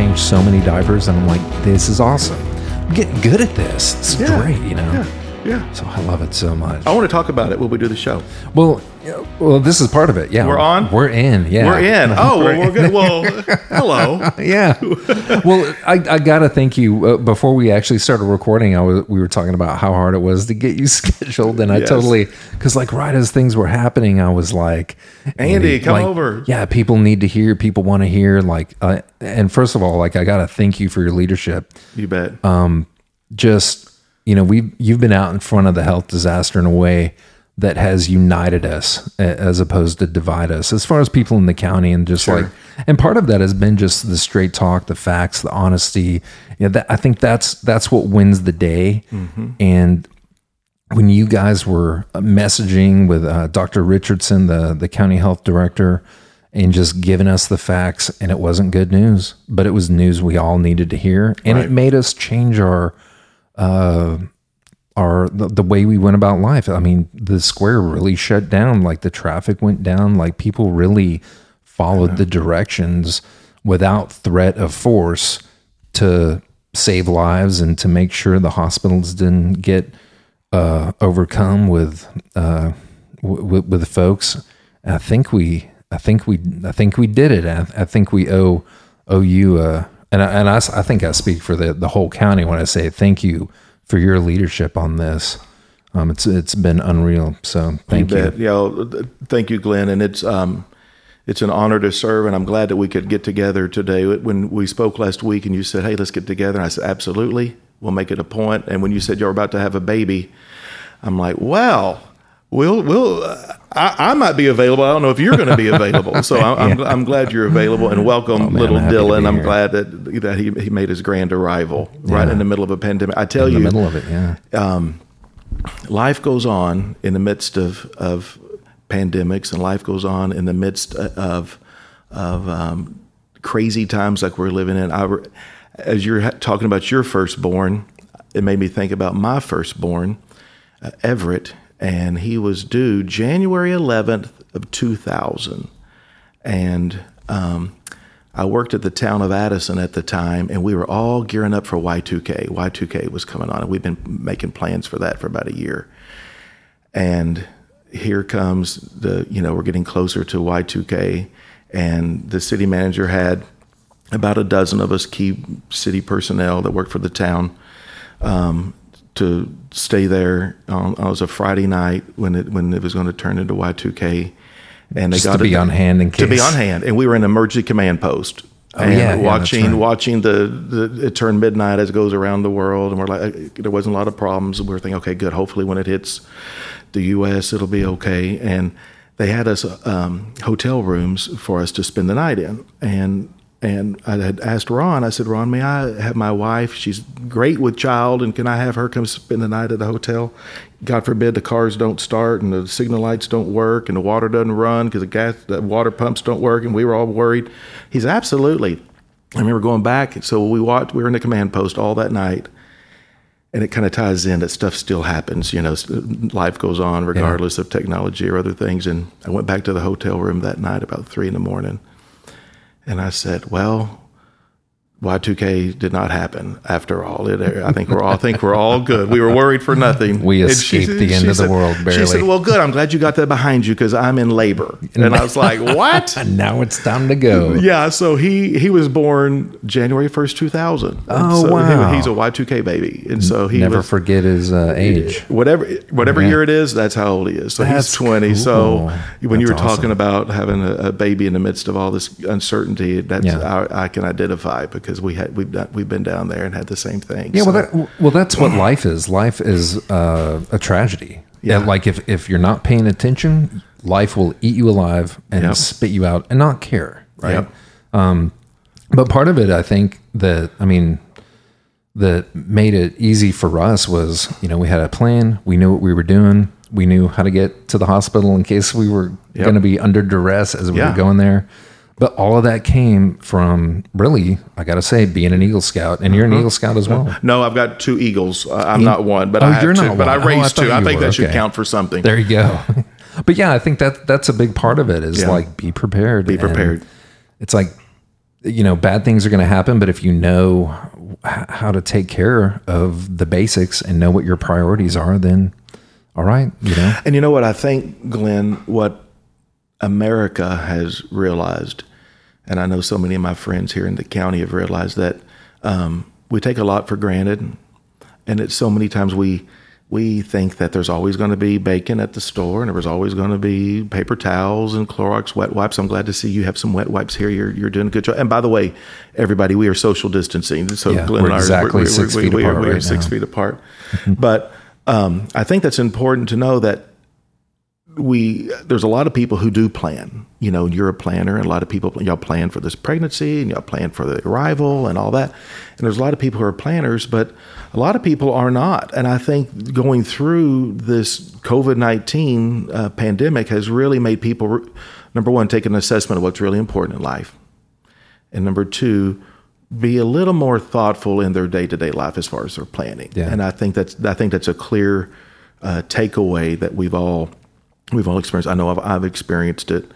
changed so many diapers, and I'm like, this is awesome. I'm getting good at this. It's Yeah, great, you know. Yeah. Yeah. So I love it so much. I want to talk about it when we do the show. Well, well, this is part of it. Yeah, We're on? We're in. Yeah, We're in. Oh, well, we're good. Well, hello. yeah. Well, I, I gotta thank you. Uh, before we actually started recording, I was we were talking about how hard it was to get you scheduled, and I Yes. totally because like right as things were happening, I was like, Andy, come like, over. Yeah, people need to hear. People want to hear. Like, uh, and first of all, like I gotta thank you for your leadership. You bet. Um, just you know, we you've been out in front of the health disaster in a way that has united us as opposed to divide us as far as people in the county and just Sure. like and part of that has been just the straight talk the facts the honesty yeah that, i think that's that's what wins the day and when you guys were messaging with uh, dr richardson the the county health director and just giving us the facts and it wasn't good news but it was news we all needed to hear and Right. it made us change our our the, the way we went about life. I mean, the square really shut down. Like the traffic went down. Like people really followed the directions without threat of force to save lives and to make sure the hospitals didn't get uh, overcome with uh, w- with folks. I think we, I think we, I think we did it. I, I think we owe owe you. Uh, and I, and I, I think I speak for the the whole county when I say thank you for your leadership on this. Um, it's it's been unreal. So thank you. bet. Yeah, thank you, Glenn. And it's um, it's an honor to serve, and I'm glad that we could get together today. When we spoke last week, and you said, "Hey, let's get together," and I said, "Absolutely, we'll make it a point." And when you said you're about to have a baby, I'm like, "Well." We'll, we'll, uh, I, I might be available. I don't know if you're going to be available. So I'm, I'm, I'm glad you're available and welcome, Oh, man, little I'm Dylan. I'm glad that that he, he made his grand arrival right in the middle of a pandemic. I tell In you, the middle of it, yeah. life goes on in the midst of, of pandemics, and life goes on in the midst of of um, crazy times like we're living in. I, as you're talking about your firstborn, it made me think about my firstborn, uh, Everett, and he was due January 11th of 2000, and um, I worked at the town of Addison at the time, and we were all gearing up for Y2K. Y2K was coming on, and we've been making plans for that for about a year. And here comes the, you know, we're getting closer to Y2K, and the city manager had about a dozen of us key city personnel that worked for the town um, to stay there. On, it was a Friday night when it when it was going to turn into Y2K, and they Just got to be on hand in to be on hand, and we were in emergency command post. Oh, and yeah, yeah, watching right. watching the, the it turn midnight as it goes around the world, and we're like, there wasn't a lot of problems. And we were thinking, okay, good. Hopefully, when it hits the U.S., it'll be okay. And they had us um, hotel rooms for us to spend the night in, and and I had asked Ron. I said, Ron, may I have my wife? She's great with child, and can I have her come spend the night at the hotel? God forbid the cars don't start and the signal lights don't work and the water doesn't run because the gas, the water pumps don't work, and we were all worried. He's absolutely. I remember going back. So we watched. We were in the command post all that night, and it kind of ties in that stuff still happens. You know, life goes on regardless of technology or other things. And I went back to the hotel room that night about three in the morning, and I said, "Well." Y2K did not happen after all. It, I think we're all I think we're all good. We were worried for nothing. We And she escaped the end of the said- world, She said, "Well, good. I'm glad you got that behind you because I'm in labor." And I was like, "What?" And now it's time to go. Yeah, so he he was born January first, two thousand. Oh, so he- wow. he's a Y two K baby, and so he Never was, forget his uh, age. whatever whatever Yeah. year it is. That's how old he is. So That's he's twenty. cool. So when you were That's talking about having a, a baby in the midst of all this uncertainty, that's Yeah. I, I can identify because we had we've done, we've been down there and had the same thing. Yeah, So- well, that, well, that's what life is. Life is uh, a tragedy. Yeah. And, like if if you're not paying attention, life will eat you alive and Yep. spit you out and not care, right? Yep. But part of it, I think that I mean, that made it easy for us was you know we had a plan, we knew what we were doing, we knew how to get to the hospital in case we were Yep. going to be under duress as we Yeah. were going there. But all of that came from really, I got to say, being an Eagle Scout, and you're Uh-huh. an Eagle Scout as well. No, I've got two eagles. Uh, I'm not one, but Oh, I have you're two. But I one. Oh, I raised two. I think were. that should Okay. count for something. There you go. but yeah, I think that that's a big part of it is Yeah. like be prepared. Be prepared. It's like you know, bad things are going to happen, but if you know how to take care of the basics and know what your priorities are, then all right, you know. And you know what I think, Glenn, what America has realized, and I know so many of my friends here in the county have realized that um, we take a lot for granted, and it's so many times we we think that there's always going to be bacon at the store and there's always going to be paper towels and Clorox wet wipes. I'm glad to see you have some wet wipes here. You're, you're doing a good job. And by the way, everybody, we are social distancing. So Yeah, Glenn we're and I are- exactly we're- six we- feet we are- apart We are right six feet apart. but um, I think that's important to know that we there's a lot of people who do plan. You know, you're a planner, and a lot of people y'all plan for this pregnancy, and y'all plan for the arrival, and all that. And there's a lot of people who are planners, but a lot of people are not. And I think going through this COVID nineteen uh, pandemic has really made people, number one, take an assessment of what's really important in life, and number two, be a little more thoughtful in their day to day life as far as their planning. Yeah. And I think that's I think that's a clear uh, takeaway that we've all we've all experienced. I know I've, I've experienced it.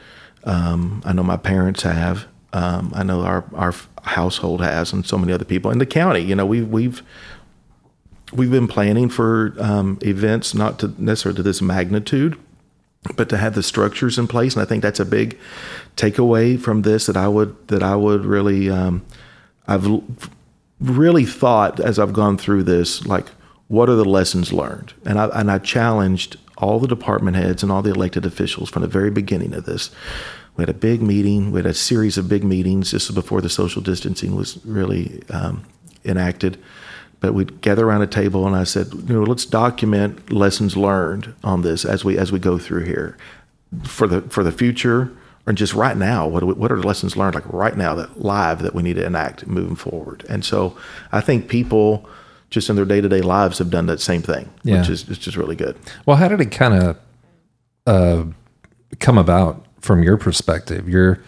Um, I know my parents have. Um, I know our our household has, and so many other people in the county. You know, we've we've we've been planning for um, events not to necessarily to this magnitude, but to have the structures in place. And I think that's a big takeaway from this that I would that I would really um, I've really thought as I've gone through this, like what are the lessons learned? And I and I challenged all the department heads and all the elected officials from the very beginning of this. We had a big meeting. We had a series of big meetings. This was before the social distancing was really um, enacted. But we'd gather around a table, and I said, you know, let's document lessons learned on this as we as we go through here for the for the future or just right now what, do we, what are the lessons learned like right now that live that we need to enact moving forward and so i think people just in their day-to-day lives have done that same thing Yeah. which is it's just really good Well, how did it kind of uh, come about from your perspective? You're,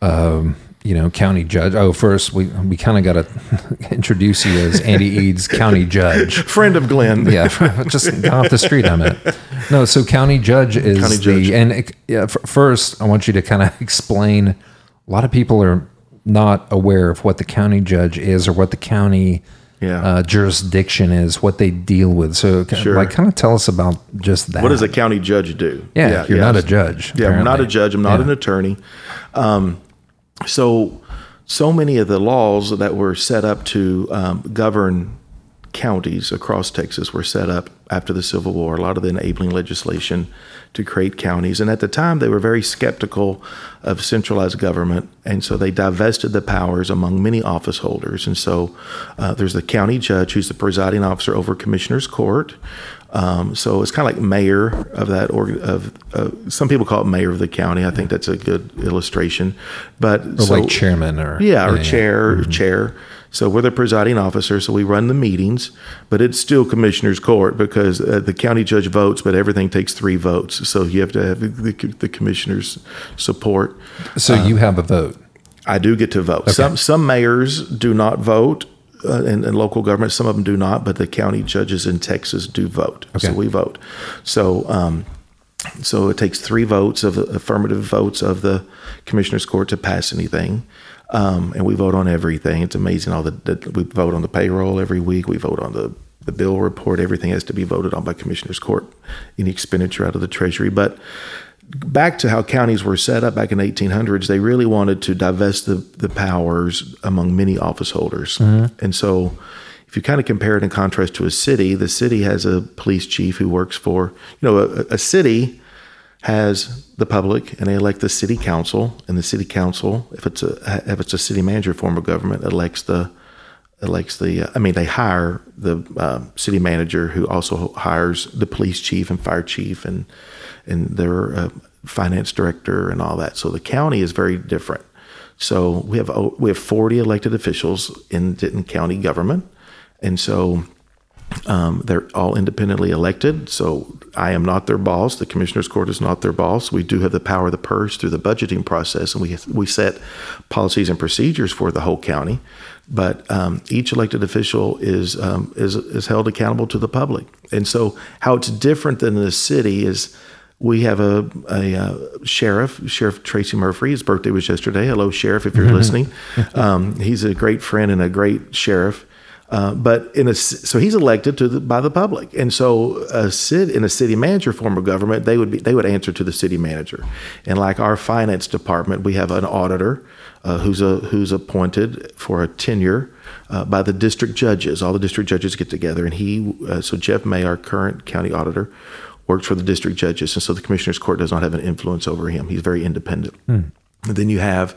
um, you know, county judge. Oh, first we we kind of got to introduce you as Andy Eads, county judge. friend of glenn Yeah, just off the street. I meant no. So county judge is County the judge. and it- yeah. f- First, I want you to kind of explain. A lot of people are not aware of what the county judge is or what the county Yeah. uh, jurisdiction is, what they deal with. So, Sure. like, kind of tell us about just that. what does a county judge do Yeah, you're not a judge. Yeah, I'm not a judge. I'm not Yeah. an attorney. Um, so, so many of the laws that were set up to um, govern counties across Texas were set up after the Civil War. A lot of the enabling legislation to create counties, and at the time they were very skeptical of centralized government, and so they divested the powers among many office holders. And so, uh, there's the county judge who's the presiding officer over commissioners court. Um, so it's kind of like mayor of that org- of uh, some people call it mayor of the county. I think that's a good illustration. But Or so, like chairman or yeah, or chair, or chair. So we're the presiding officer, so we run the meetings, but it's still commissioner's court because uh, the county judge votes, but everything takes three votes. So you have to have the, the commissioner's support. So you have a vote. I do get to vote. Some some mayors do not vote. Uh, in, in local government, some of them do not, but the county judges in Texas do vote. Okay. So we vote. So um, so it takes three votes of affirmative votes of the commissioners court to pass anything. Um, and we vote on everything. It's amazing all the, the we vote on the payroll every week. We vote on the the bill report. Everything has to be voted on by commissioners court. Any expenditure out of the treasury, but back to how counties were set up back in the 1800s, they really wanted to divest the, the powers among many office holders. And so, if you kind of compare it in contrast to a city, the city has a police chief who works for, you know, a, a city has the public and they elect the city council, and the city council, if it's a if it's a city manager form of government, elects the elects the uh, i mean they hire the uh, city manager who also hires the police chief and fire chief and and their uh, finance director and all that. So the county is very different. So we have oh, we have 40 elected officials in Denton County government. And so um, they're all independently elected. So I am not their boss. The commissioners' court is not their boss. We do have the power of the purse through the budgeting process, and we we set policies and procedures for the whole county. But um, each elected official is um, is is held accountable to the public. And so how it's different than a city is we have a, a, uh sheriff, Sheriff Tracy Murphy. His birthday was yesterday. Hello, Sheriff, if you're listening. Um, he's a great friend and a great sheriff. Uh, but in a so he's elected to the, by the public, and so a city in a city manager form of government, they would be they would answer to the city manager, and like our finance department, we have an auditor uh, who's a who's appointed for a tenure uh, by the district judges. All the district judges get together, and he uh, so Jeff May, our current county auditor, works for the district judges, and so the commissioner's court does not have an influence over him. He's very independent. And then you have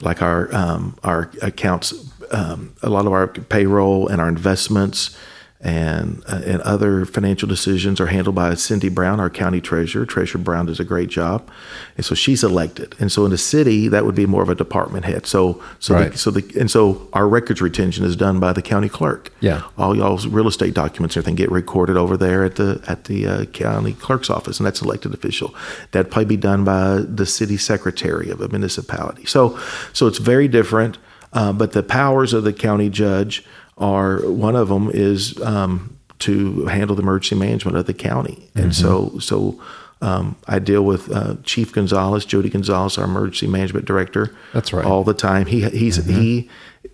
like our um, our accounts, um, a lot of our payroll and our investments and uh, and other financial decisions are handled by Cindy Brown, our county treasurer. Treasurer Brown does a great job, and so she's elected. And so in the city, that would be more of a department head. So so Right. the, so the and so our records retention is done by the county clerk. Yeah. all y'all's real estate documents, and everything get recorded over there at the at the uh, county clerk's office, and that's elected official. That'd probably be done by the city secretary of a municipality. So so it's very different. Uh, but the powers of the county judge are one of them is um, to handle the emergency management of the county, and so so. Um, I deal with uh, Chief Gonzalez, Jody Gonzalez, our emergency management director. That's right. All the time. He he's he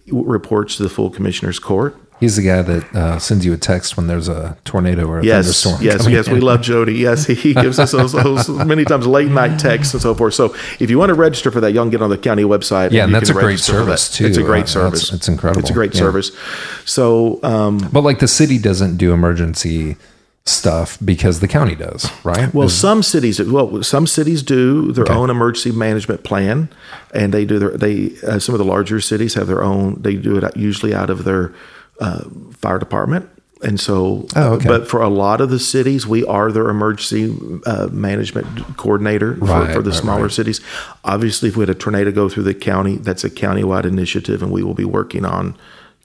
reports to the full commissioner's court. He's the guy that uh, sends you a text when there's a tornado or a Yes, thunderstorm. yes, yes. in. We love Jody. Yes, he, he gives us those, those many times late night texts and so forth. So if you want to register for that, you can get on the county website. Yeah, and you that's a great service, too. It's a Uh, great that's- service. it's incredible. It's a great Yeah. service. So um, But like the city doesn't do emergency stuff because the county does, right? Well, Is- some cities, well, some cities do their own emergency management plan, and they do their they. Uh, some of the larger cities have their own. They do it usually out of their uh, fire department, and so. Oh, okay. But for a lot of the cities, we are their emergency uh, management coordinator for, Right, for the right, smaller right. cities. Obviously, if we had a tornado go through the county, that's a countywide initiative, and we will be working on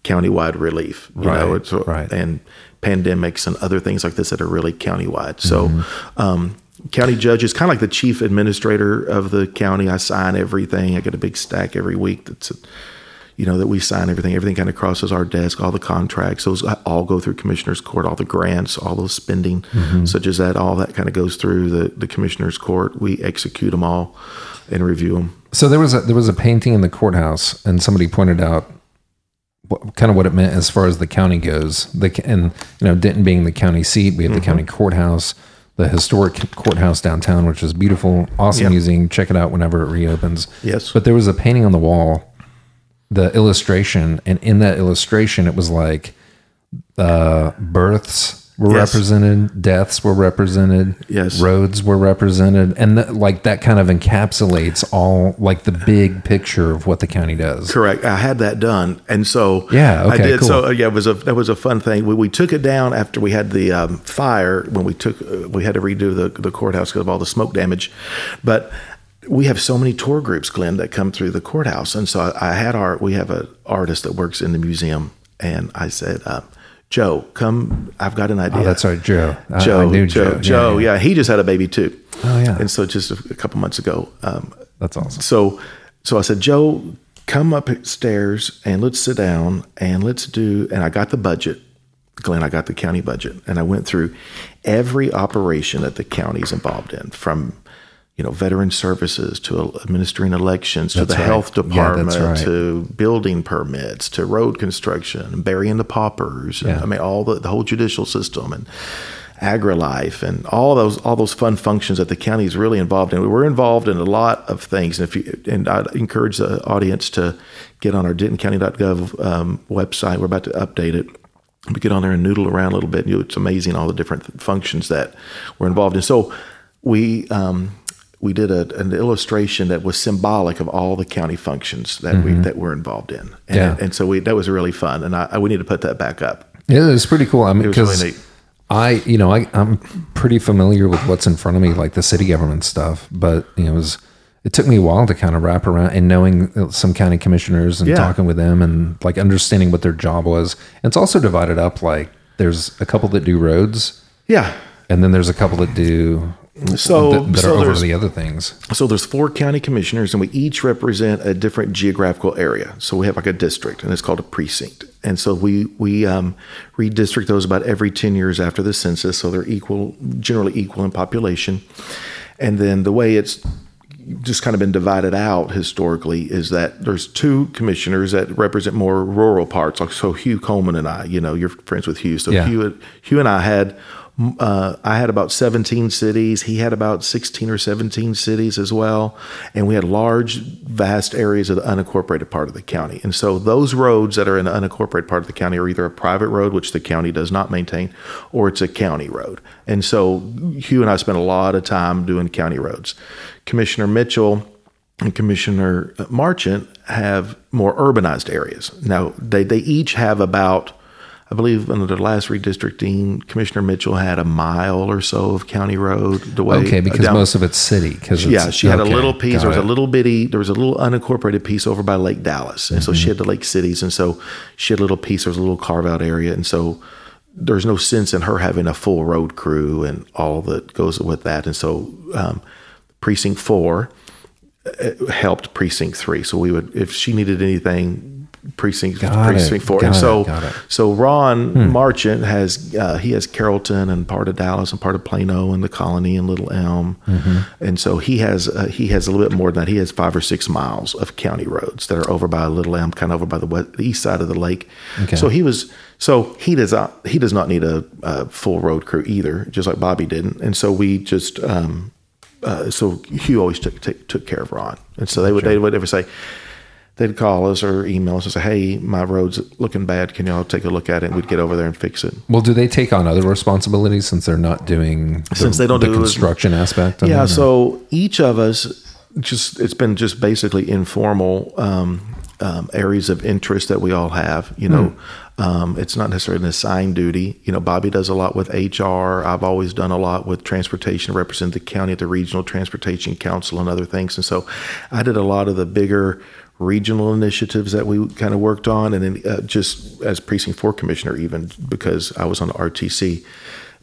countywide relief. You know, Right, it's, right. and pandemics and other things like this that are really countywide. So, Mm-hmm. um, county judge is kind of like the chief administrator of the county. I sign everything. I get a big stack every week. That's, you know, that we sign everything. Everything kind of crosses our desk. All the contracts, those all go through commissioner's court. All the grants, all those spending, Mm-hmm. such as that, all that kind of goes through the the commissioner's court. We execute them all and review them. So there was a there was a painting in the courthouse, and somebody pointed out what, kind of what it meant as far as the county goes. The and you know Denton being the county seat, we have Mm-hmm. the county courthouse, the historic courthouse downtown, which is beautiful, awesome Yeah. museum. Check it out whenever it reopens. Yes. But there was a painting on the wall, the illustration, and in that illustration, it was like uh, births were Yes. represented, deaths were represented, Yes. roads were represented, and th- like that kind of encapsulates all like the big picture of what the county does. Correct. I had that done, and so Yeah, I did. cool. So uh, yeah, it was a that was a fun thing. We, we took it down after we had the um, fire when we took uh, we had to redo the the courthouse because of all the smoke damage, but. We have so many tour groups, Glenn, that come through the courthouse, and so I, I had our we have an artist that works in the museum, and I said, uh, "Joe, come! I've got an idea." Oh, that's right, Joe. Joe, I knew Joe, Joe. Joe, yeah, he just had a baby too. Oh, yeah. and so just a, a couple months ago, um, That's awesome. so so I said, Joe, come upstairs and let's sit down and let's do. And I got the budget, Glenn. I got the county budget, and I went through every operation that the county's involved in, from you know veteran services to administering elections to the right. health department that's right. to building permits to road construction, burying the paupers. Yeah. I mean, all the, the whole judicial system and agri-life and all those all those fun functions that the county is really involved in. We're involved in a lot of things, and if you and I encourage the audience to get on our DentonCounty.gov um, website. We're about to update it. But get on there and noodle around a little bit. You know, it's amazing all the different functions that we're involved in. So we um, we did a, an illustration that was symbolic of all the county functions that we that we're involved in, and, Mm-hmm. Yeah. and so we that was really fun. And I, I we need to put that back up. Yeah, it's pretty cool. I mean, was really because neat. I, you know, I, I'm pretty familiar with what's in front of me, like the city government stuff. But you know, it was it took me a while to kind of wrap around and knowing some county commissioners and Yeah. talking with them and like understanding what their job was. And it's also divided up. Like there's a couple that do roads, Yeah. and then there's a couple that do So- that, that so are over there's- the other things. So there's four county commissioners, and we each represent a different geographical area. So we have like a district, and it's called a precinct. And so we we um, redistrict those about every ten years after the census, so they're equal, generally equal in population. And then the way it's just kind of been divided out historically is that there's two commissioners that represent more rural parts. Like so, Hugh Coleman and I, you know, you're friends with Hugh. So Yeah. Hugh, Hugh and I had, uh, I had about 17 cities. He had about 16 or 17 cities as well, and we had large, vast areas of the unincorporated part of the county. And so those roads that are in the unincorporated part of the county are either a private road, which the county does not maintain, or it's a county road. And so Hugh and I spent a lot of time doing county roads. Commissioner Mitchell and Commissioner Marchant have more urbanized areas. Now, they, they each have about, I believe, under the last redistricting, Commissioner Mitchell had a mile or so of county road. The way Okay, because down- most of it's city. Because yeah, she had a little piece. There was a little bitty. There was a little unincorporated piece over by Lake Dallas, and so she Mm-hmm. had the lake cities, and so she had a little piece. There was a little carve out area, and so there's no sense in her having a full road crew and all that goes with that. And so um, precinct four uh, helped precinct three. So we would, if she needed anything, precinct Got it, precinct four. got and it, so it. so Ron Marchant has uh, he has Carrollton and part of Dallas and part of Plano and the Colony and Little Elm, Mm-hmm. and so he has uh, he has a little bit more than that. He has five or six miles of county roads that are over by Little Elm, kind of over by the, west, the east side of the lake. Okay. So he was so he does not he does not need a, a full road crew either, just like Bobby didn't. And so we just um, uh, so Hugh always took, took took care of Ron, and so they would they would ever say they'd call us or email us and say, "Hey, my road's looking bad. Can y'all take a look at it?" And we'd get over there and fix it. Well, do they take on other responsibilities since they're not doing the, Since they don't the do- construction aspect? Of Yeah. it, So each of us just it's been just basically informal um, um, areas of interest that we all have. You know, um, it's not necessarily an assigned duty. You know, Bobby does a lot with HR. I've always done a lot with transportation, represent the county at the regional transportation council and other things. And so I did a lot of the bigger regional initiatives that we kind of worked on, and then uh, just as precinct four commissioner, even because I was on the RTC.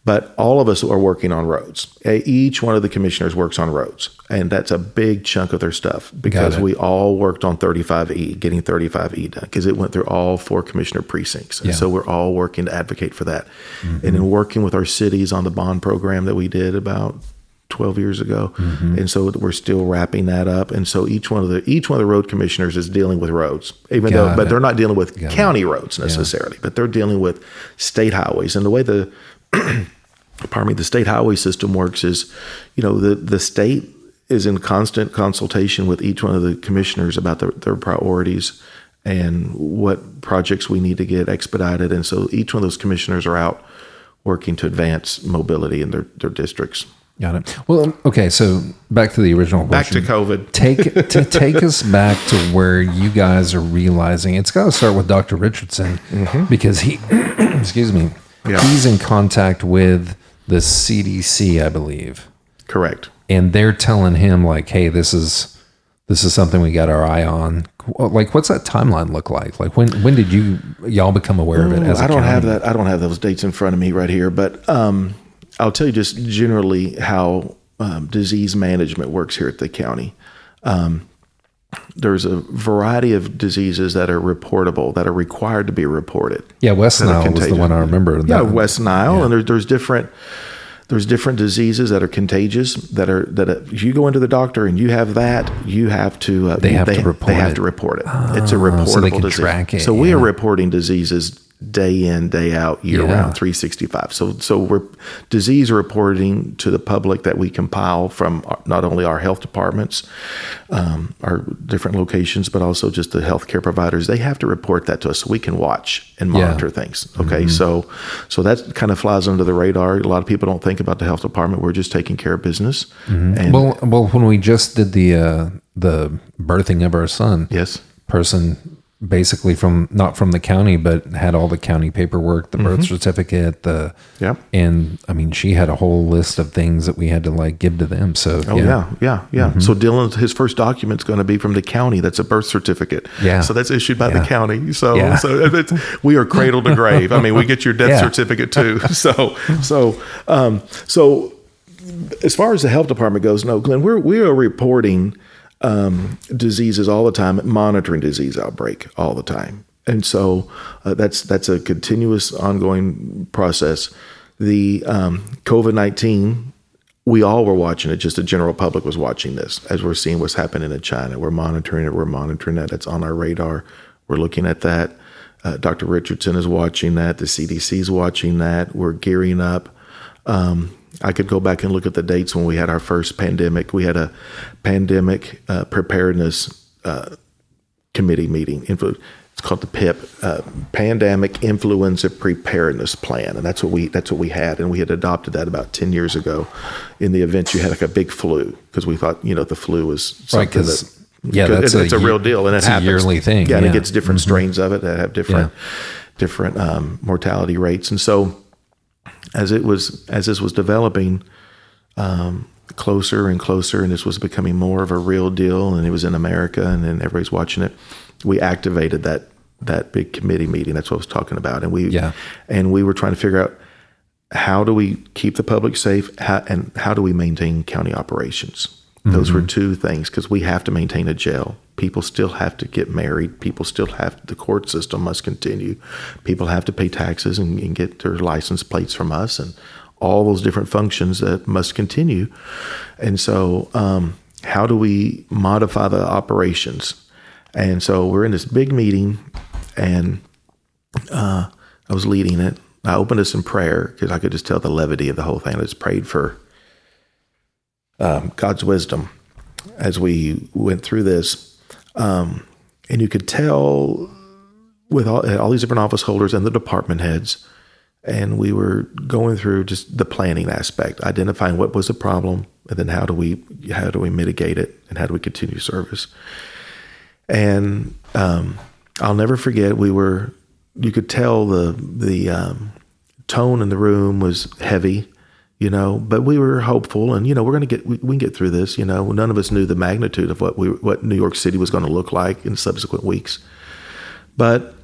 But all of us are working on roads. Each one of the commissioners works on roads, and that's a big chunk of their stuff because we all worked on 35E, getting 35E done because it went through all four commissioner precincts. And Yeah. so we're all working to advocate for that. And then working with our cities on the bond program that we did about 12 years ago. Mm-hmm. And so we're still wrapping that up. And so each one of the each one of the road commissioners is dealing with roads, even though Got but they're not dealing with Got it. county roads necessarily, but they're dealing with state highways. And the way the pardon me, the state highway system works is, you know, the, the state is in constant consultation with each one of the commissioners about their, their priorities and what projects we need to get expedited. And so each one of those commissioners are out working to advance mobility in their, their districts. Got it. Well, um, okay. So back to the original Back to. COVID. take to take us back to where you guys are realizing it's got to start with Dr. Richardson because he, excuse me, Mm-hmm. Yeah. he's in contact with the CDC, I believe, Correct. and they're telling him like, "Hey, this is this is something we got our eye on." Like, what's that timeline look like? Like, when when did you y'all become aware of it? As a I don't have that. I don't have those dates in front of me right here, but um, I'll tell you just generally how um, disease management works here at the county. Um, there's a variety of diseases that are reportable, that are required to be reported. Yeah, West Nile was the one I remember. Yeah, That- West Nile, and there, there's different. There's different diseases that are contagious that are that uh, if you go into the doctor and you have that, you have to uh, They have to They report have it. to report it. it's a Oh, reportable so they disease. it, So we are reporting diseases day in, day out, year Yeah. round, 365. So so we're disease reporting to the public that we compile from not only our health departments, um, our different locations, but also just the healthcare providers. They have to report that to us so we can watch and Yeah. monitor things. Okay, so so that kind of flies under the radar. A lot of people don't think about the health department. We're just taking care of business. And Well, well, when we just did the uh, the birthing of our son, yes, person basically from not from the county, but had all the county paperwork, the birth certificate, the Mm-hmm. Yep. and I mean, she had a whole list of things that we had to like give to them. So Oh yeah, yeah, yeah. So Dylan, his first document's going to be from the county. That's a birth certificate. Yeah. So that's issued by the county. So Yeah. so it's, we are cradle to grave. I mean, we get your death Yeah. certificate too. So so um, so as far as the health department goes, no, Glenn, we're we are reporting um, diseases all the time, monitoring disease outbreak all the time, and so uh, that's that's a continuous, ongoing process. The um, COVID nineteen we all were watching it. Just the general public was watching this as we're seeing what's happening in China. We're monitoring it. We're monitoring that. It's on our radar. We're looking at that. Uh, Dr. Richardson is watching that. The CDC is watching that. We're gearing up. Um, I could go back and look at the dates when we had our first pandemic. We had a pandemic uh, preparedness uh, committee meeting. It's called the PIP, uh, Pandemic Influenza Preparedness Plan, and that's what we that's what we had, and we had adopted that about ten years ago. In the event you had like a big flu, because we thought you know the flu was something right, that yeah, that's it's, a, a, real deal, and it happens. a yearly thing. Yeah, yeah, and it gets different mm-hmm. strains of it that have different yeah. different um, mortality rates, and so as it was as this was developing. Um, closer and closer, and this was becoming more of a real deal, and it was in America, and then everybody's watching it we activated that that big committee meeting. That's what I was talking about, and we yeah. and we were trying to figure out how do we keep the public safe, how, and how do we maintain county operations. Those mm-hmm. were two things because we have to maintain a jail. People still have to get married. People still have the court system must continue. People have to pay taxes and, and get their license plates from us, and all those different functions that must continue. And so, um, how do we modify the operations? And so we're in this big meeting, and uh, I was leading it. I opened us in prayer because I could just tell the levity of the whole thing. I just prayed for um, God's wisdom as we went through this. Um, and you could tell with all, all these different office holders and the department heads, and we were going through just the planning aspect, identifying what was the problem, and then how do we how do we mitigate it, and how do we continue service. And um, I'll never forget. We were, you could tell the the um, tone in the room was heavy, you know. But we were hopeful, and you know, we're going to get we, we, can get through this. You know, none of us knew the magnitude of what we what New York City was going to look like in subsequent weeks. But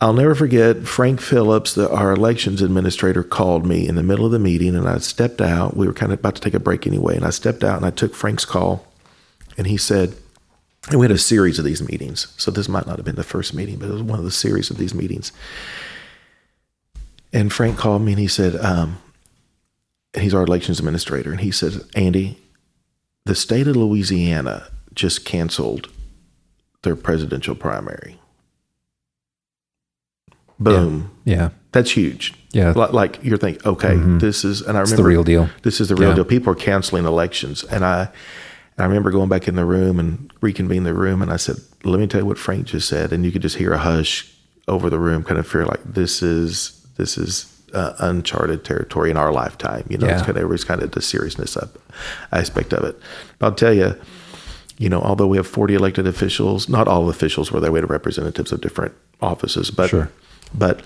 I'll never forget Frank Phillips, the, our elections administrator, called me in the middle of the meeting, and I stepped out. We were kind of about to take a break anyway, and I stepped out and I took Frank's call, and he said and we had a series of these meetings. So this might not have been the first meeting, but it was one of the series of these meetings. And Frank called me and he said, um, he's our elections administrator, and he says, Andy, the state of Louisiana just canceled their presidential primary. Boom. Yeah. yeah. That's huge. Yeah. Like you're thinking, okay, mm-hmm. this is, and I remember it's the real deal. This is the real yeah. deal. People are canceling elections. And I, and I remember going back in the room and reconvening the room, and I said, "Let me tell you what Frank just said." And you could just hear a hush over the room, kind of fear like this is this is uh, uncharted territory in our lifetime. You know, yeah. it's kind of everybody's kind of the seriousness of aspect of it. But I'll tell you, you know, although we have 40 elected officials, not all officials were there. We had representatives of different offices, but sure. but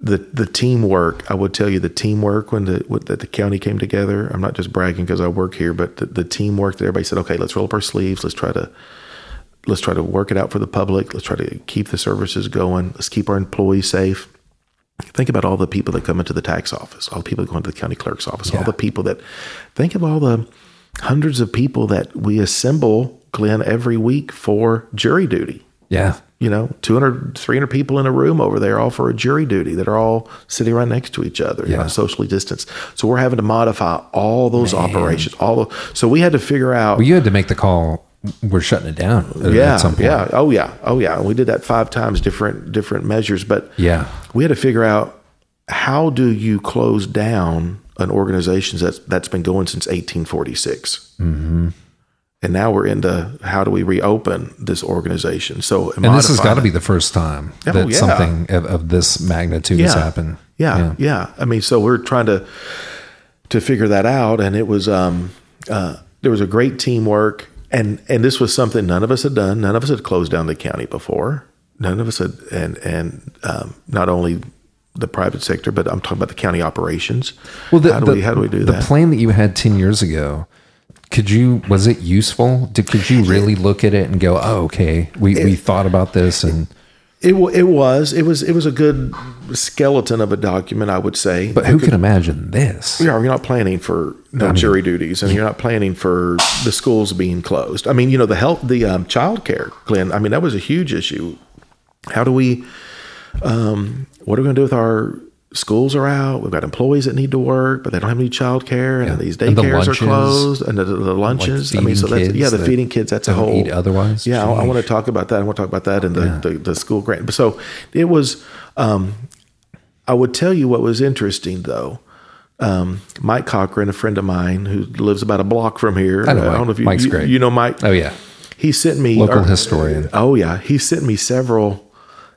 the the teamwork. I would tell you the teamwork when the when the, the county came together. I'm not just bragging because I work here, but the, the teamwork that everybody said, okay, let's roll up our sleeves. Let's try to let's try to work it out for the public. Let's try to keep the services going. Let's keep our employees safe. Think about all the people that come into the tax office, all the people that go into the county clerk's office, yeah. all the people that think of all the hundreds of people that we assemble, Glenn, every week for jury duty. Yeah you know 200 300 people in a room over there all for a jury duty that are all sitting right next to each other yeah. you know, socially distanced so we're having to modify all those Man. operations all the, so we had to figure out well you had to make the call we're shutting it down yeah yeah. Oh yeah. Oh yeah. We did that five times different different measures but yeah. we had to figure out how do you close down an organization that's that's been going since 1846 mm-hmm. And now we're into how do we reopen this organization. So, and this has got to be the first time oh, that yeah. something of, of, this magnitude yeah. has happened. Yeah, yeah, yeah, I mean, so we're trying to to figure that out, and it was um, uh, there was a great teamwork, and and this was something none of us had done. None of us had closed down the county before. None of us had, and and um, not only the private sector, but I'm talking about the county operations. Well, the, how do the, we how do we do the that? The plan that you had ten years ago could you was it useful did, could you really look at it and go oh okay we, it, we thought about this and it, it was it was it was a good skeleton of a document i would say. But who could, can imagine this? Yeah you're not planning for no I mean, jury duties and you're not planning for the schools being closed. I mean you know the health the um, child care glenn i mean that was a huge issue. How do we um, what are we going to do with our schools are out. We've got employees that need to work, but they don't have any child care, and Yeah. these And the daycares are closed, and the, the lunches. I mean, so that's yeah, the that feeding kids. That's a whole eat otherwise? Yeah, I, I want to talk about that. I want to talk about that and the, Yeah. the, the school grant. So it was. Um, I would tell you what was interesting though. Um, Mike Cochran, a friend of mine who lives about a block from here. I know Mike. don't know if you, Mike's you, great. you know Mike. Oh yeah. He sent me Local or- historian. Oh yeah, he sent me several.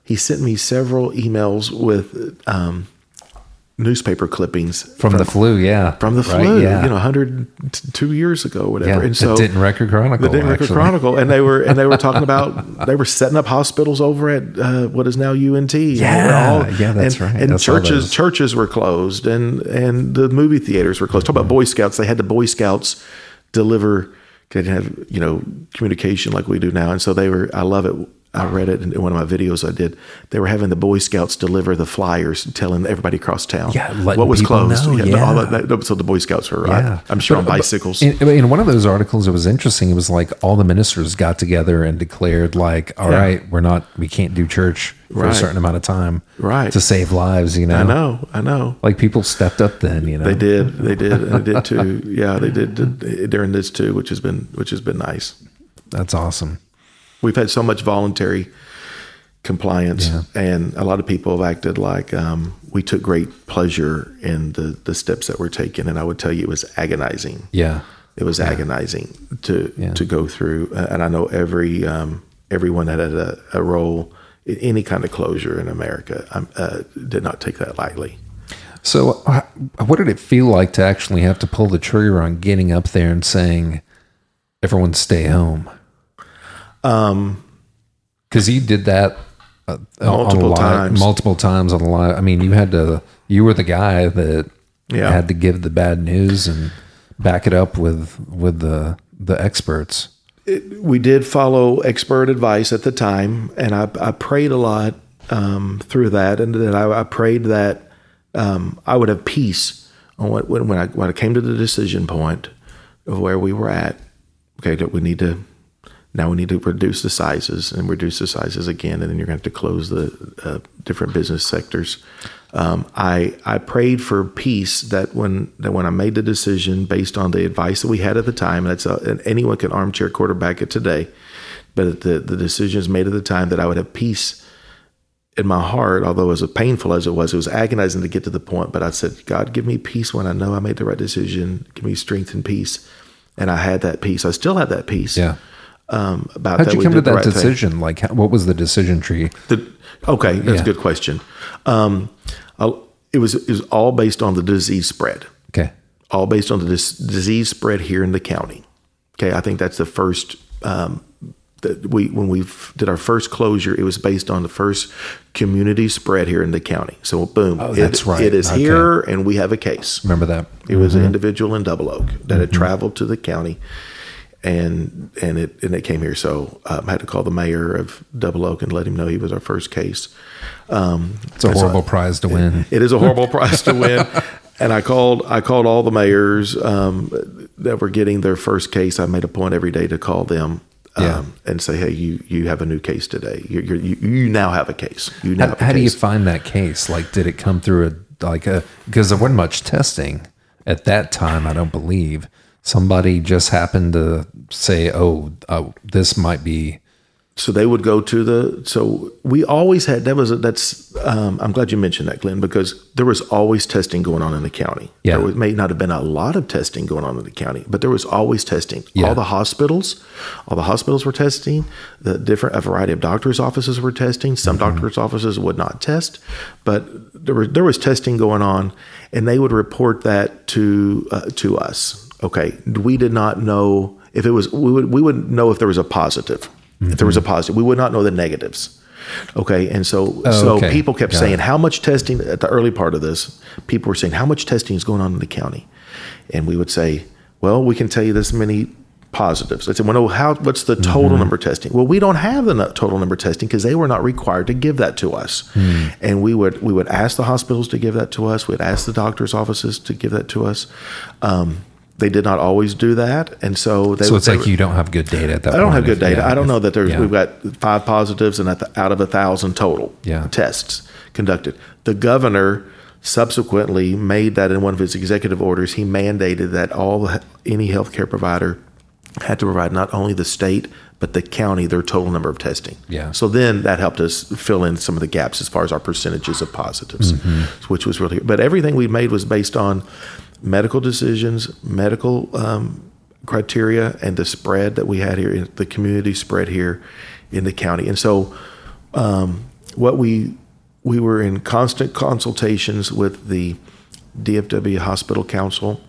He sent me several emails with um, newspaper clippings From, the flu, yeah. from the Right, flu. yeah. You know, 102 years ago, whatever. yeah. And so the Denton Record Chronicle. the Denton Record. Chronicle, and they were and they were talking about they were setting up hospitals over at uh, what is now UNT. And they were Yeah, yeah, that's and, right. And saw churches churches were closed, and and the movie theaters were closed. Talk about Boy Scouts. They had the Boy Scouts deliver. They didn't have you know communication like we do now, and so they were. I love it. I read it in one of my videos I did. They were having the Boy Scouts deliver the flyers, telling everybody across town Yeah, what was closed. know, no, all yeah. that- that- so the Boy Scouts were, Yeah. I, am sure, But- on bicycles. In, in one of those articles, it was interesting. It was like all the ministers got together and declared, like, "All Yeah. right, we're not, we can't do church for a certain amount of time, Right. to save lives." You know, I know, I know. like people stepped up then. You know, They did. They did. And they did too. Yeah, they did did during this too, which has been which has been nice. That's awesome. We've had so much voluntary compliance, Yeah. and a lot of people have acted like um, we took great pleasure in the the steps that were taken. And I would tell you, it was agonizing. Yeah, It was agonizing to Yeah. to go through, and I know every um, everyone that had a, a role in any kind of closure in America um, uh, did not take that lightly. So, what did it feel like to actually have to pull the trigger on getting up there and saying, "Everyone, stay home"? Um, because you did that uh, Multiple times. multiple times on the live. I mean, you had to. You were the guy that Yeah. had to give the bad news and back it up with with the the experts. we did follow expert advice at the time, and I, I prayed a lot um, through that, and that I, I prayed that um, I would have peace on what when, when I when I came to the decision point of where we were at. Okay, that we need to now we need to reduce the sizes and reduce the sizes again, and then you're going to have to close the uh, different business sectors. Um, I I prayed for peace that when that when I made the decision based on the advice that we had at the time, and a, and anyone can armchair quarterback it today, but the the decisions made at the time that I would have peace in my heart, although as painful as it was, it was agonizing to get to the point. But I said, God, give me peace when I know I made the right decision. Give me strength and peace, and I had that peace. I still have that peace. Yeah. Um, about How'd that you come to that right thing. decision? Like, what was the decision tree? The, okay, that's Yeah. a good question. Um, it was it was all based on the disease spread. Okay. All based on the dis- disease spread here in the county. Okay, I think that's the first. Um, that we when we did our first closure, it was based on the first community spread here in the county. So boom, Oh, it- that's right. It is Okay. here, and we have a case. Remember that? It was an individual in Double Oak that had traveled to the county, and and it and it came here. So um, I had to call the mayor of Double Oak and let him know he was our first case. Um, It's a horrible prize to win. it is a horrible prize to win. And I called I called all the mayors um, that were getting their first case. I made a point every day to call them. Um, Yeah. and say, hey, you you have a new case today. You're, you you now have a case. You now How, how do you find that case? Like, did it come through a like a because there wasn't much testing at that time? I don't believe somebody just happened to say, "Oh, oh this might be." so they would go to the so we always had that was a, that's um, i'm glad you mentioned that glenn because there was always testing going on in the county Yeah. there may not have been a lot of testing going on in the county but there was always testing Yeah. all the hospitals all the hospitals were testing the different a variety of doctors offices were testing some Mm-hmm. doctors offices would not test but there was there was testing going on and they would report that to uh, to us okay we did not know if it was we would we would know if there was a positive if there was a positive we would not know the negatives okay and so Mm-hmm. Oh, so okay. people kept Got saying it. how much testing at the early part of this people were saying how much testing is going on in the county and we would say well we can tell you this many positives they said well no how what's the total Mm-hmm. number of testing well we don't have the total number of testing because they were not required to give that to us Hmm. and we would we would ask the hospitals to give that to us we'd ask the doctors offices to give that to us um, they did not always do that and so they So it's they like were- you don't have good data at that. I don't have good data. yeah, I don't if- know that there's yeah. we've got five positives and out of a thousand total Yeah. tests conducted. The governor subsequently made that in one of his executive orders. He mandated that all any healthcare provider had to provide not only the state but the county their total number of testing. Yeah. So then that helped us fill in some of the gaps as far as our percentages of positives, mm-hmm. which was really. But everything we made was based on medical decisions, medical um, criteria, and the spread that we had here, in the community spread here in the county. And so, um, what we we were in constant consultations with the DFW Hospital Council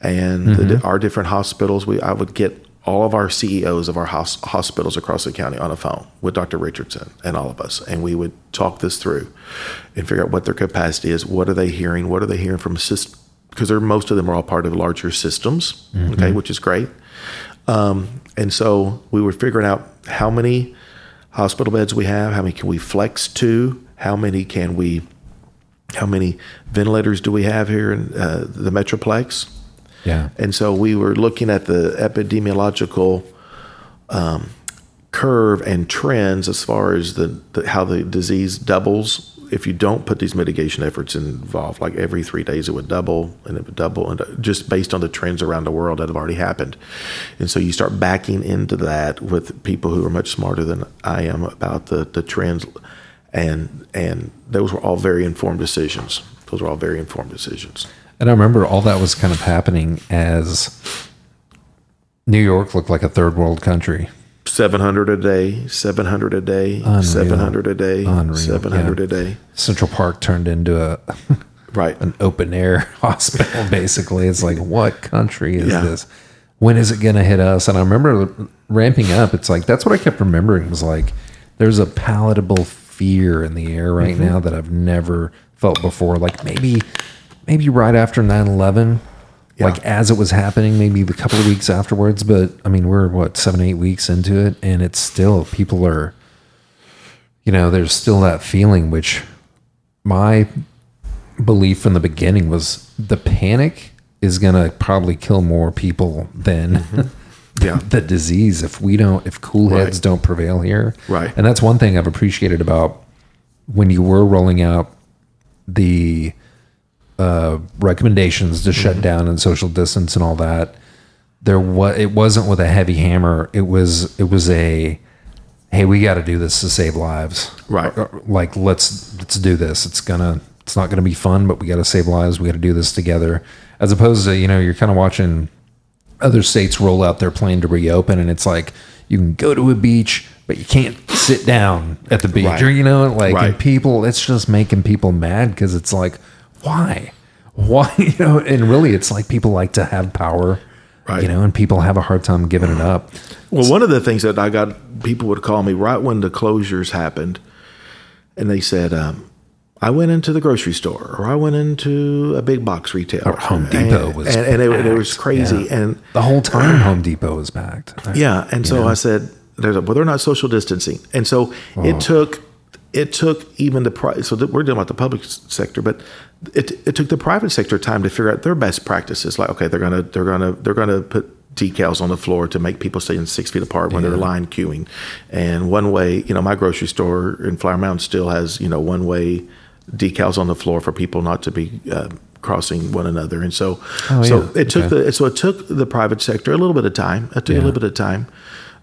and the, our different hospitals. We I would get all of our CEOs of our hos- hospitals across the county on a phone with Dr. Richardson and all of us, and we would talk this through and figure out what their capacity is. What are they hearing? What are they hearing from systems? Because they're most of them are all part of larger systems, okay, which is great. Um, and so we were figuring out how many hospital beds we have, how many can we flex to, how many can we, how many ventilators do we have here in uh, the Metroplex? Yeah. And so we were looking at the epidemiological um, curve and trends as far as the, the how the disease doubles if you don't put these mitigation efforts involved. Like every three days, it would double and it would double, and uh, just based on the trends around the world that have already happened. And so you start backing into that with people who are much smarter than I am about the the trends, and and those were all very informed decisions. Those were all very informed decisions. And I remember all that was kind of happening as New York looked like a third world country. 700 a day, 700 a day, Unreal. 700 a day, Unreal, 700 yeah. a day. Central Park turned into a Right. an open air hospital basically. It's like what country is Yeah. this? When is it going to hit us? And I remember ramping up. It's like that's what I kept remembering was like there's a palatable fear in the air right Mm-hmm. now that I've never felt before. Like maybe maybe right after 9/11 Yeah. like as it was happening, maybe a couple of weeks afterwards. But I mean, we're what seven, eight weeks into it, and it's still people are, you know, there's still that feeling. Which my belief from the beginning was the panic is gonna probably kill more people than mm-hmm. Yeah. the disease if we don't if cool heads Right. don't prevail here. Right. And that's one thing I've appreciated about when you were rolling out the uh, recommendations to shut down and social distance and all that, there was it wasn't with a heavy hammer. It was it was a hey, we got to do this to save lives. Right. Or, Like let's let's do this. It's gonna it's not gonna be fun, but we got to save lives. We got to do this together. As opposed to you know you're kind of watching other states roll out their plan to reopen, and it's like you can go to a beach, but you can't sit down at the beach, Right. or you know, like Right. people. It's just making people mad because it's like, why, why, you know? And really, it's like people like to have power, Right. You know, and people have a hard time giving it up. Well, one of the things that I got, people would call me right when the closures happened, and they said, um, I went into the grocery store or I went into a big box retailer. Or Home Depot and, was and, and it, it was crazy. Yeah. And The whole time, Home Depot was packed. Yeah, and so I said, "There's a, well, they're not social distancing," and so Oh. it took it took even the pri- so we're dealing with the public sector, but it it took the private sector time to figure out their best practices. Like, okay, they're gonna they're gonna they're gonna put decals on the floor to make people stay in six feet apart when they're line queuing, and one way. You know, my grocery store in Flower Mound still has you know one way decals on the floor for people not to be. Uh, crossing one another and so Oh, so yeah. it took Okay. the so it took the private sector a little bit of time it took a little bit of time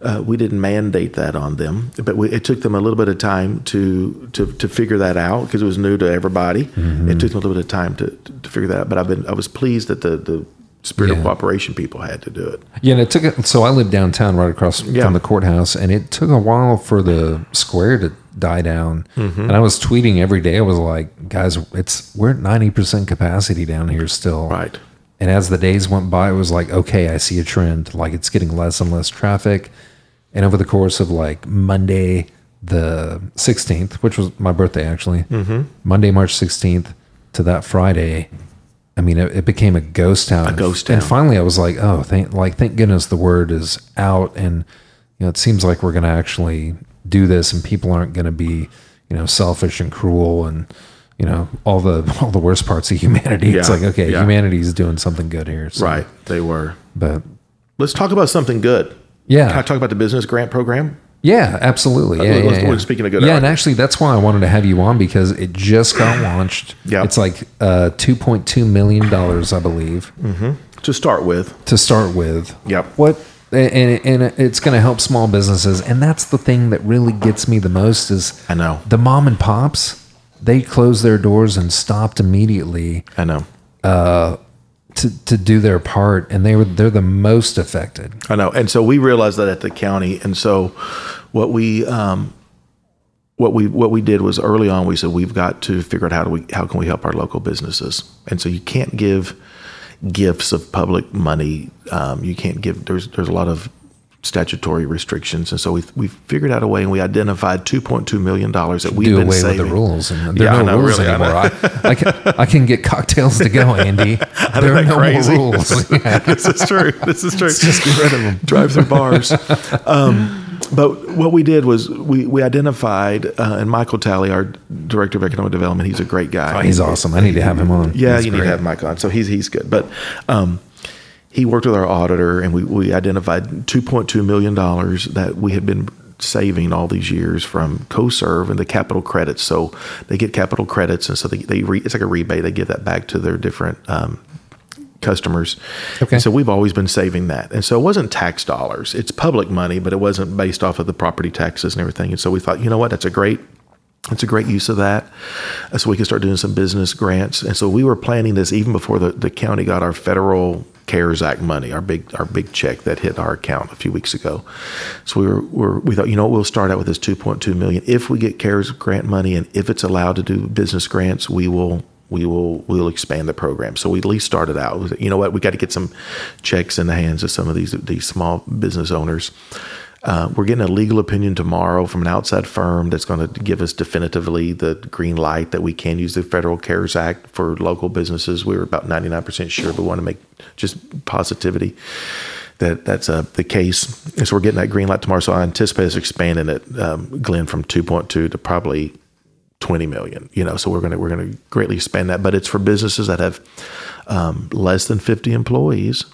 uh, we didn't mandate that on them, but we, it took them a little bit of time to to, to figure that out because it was new to everybody. Mm-hmm. It took them a little bit of time to, to figure that out. But I've been I was pleased that the the spirit of cooperation people had to do it. Yeah, and it took it. So I live downtown, right across Yeah. from the courthouse, and it took a while for the square to die down. Mm-hmm. And I was tweeting every day. I was like, "Guys, it's we're at ninety percent capacity down here still." Right. And as the days went by, it was like, okay, I see a trend. Like it's getting less and less traffic. And over the course of like Monday, the 16th, which was my birthday actually, Mm-hmm. Monday, March 16th to that Friday, I mean, it, it became a ghost town. A ghost town. And finally, I was like, oh, thank, like, thank goodness the word is out. And, you know, it seems like we're going to actually do this and people aren't going to be, you know, selfish and cruel and, you know, all the, all the worst parts of humanity. It's like, okay, yeah. humanity is doing something good here. So, Right. They were. But Let's talk about something good. Yeah. Can I talk about the business grant program? Yeah, absolutely. Yeah, uh, Let's- yeah, yeah. speaking of good Yeah, art. and actually, that's why I wanted to have you on because it just got launched. Yeah. it's like uh, two point two million dollars, I believe, mm-hmm. To start with, to start with. Yep. What and and it's going to help small businesses, and that's the thing that really gets me the most is I know. the mom and pops. They closed their doors and stopped immediately I know. Uh, to, to do their part, and they were they're the most affected. I know. And so we realized that at the county. And so what we um, what we what we did was early on we said we've got to figure out how do we how can we help our local businesses. And so you can't give gifts of public money. Um, you can't give there's there's a lot of statutory restrictions. And so we we figured out a way and we identified 2.2 million dollars that we've do been away saving. with the rules, and there yeah, are no know, rules really, I anymore. I, I, can, I can get cocktails to go, Andy. There are no crazy? more rules. Yeah. this is true. This is true. just get rid of them. Drive through bars. um, but what we did was we we identified, uh, and Michael Talley, our director of economic development, he's a great guy. Oh, he's awesome. I need to have him on. Yeah, He's you need to have Mike on. So he's he's good. But um, he worked with our auditor, and we we identified two point two million dollars that we had been saving all these years from CoServ and the capital credits. So they get capital credits, and so they, they re, it's like a rebate. They give that back to their different um, customers. Okay. And so we've always been saving that. And so it wasn't tax dollars. It's public money, but it wasn't based off of the property taxes and everything. And so we thought, you know what, that's a great it's a great use of that. Uh, So we can start doing some business grants. And so we were planning this even before the, the county got our federal CARES Act money, our big our big check that hit our account a few weeks ago. So we were, were we thought, you know what, we'll start out with this 2.2 million. If we get CARES grant money and if it's allowed to do business grants, we will we will we'll expand the program. So we at least started out. You know what? We got to get some checks in the hands of some of these these small business owners. Uh, we're getting a legal opinion tomorrow from an outside firm that's going to give us definitively the green light that we can use the Federal CARES Act for local businesses. We were about 99% sure, but want to make just positivity that that's uh, the case. And so we're getting that green light tomorrow. So I anticipate us expanding it, um, Glenn, from 2.2 to probably 20 million you know so we're going to we're going to greatly expand that but it's for businesses that have um, less than 50 employees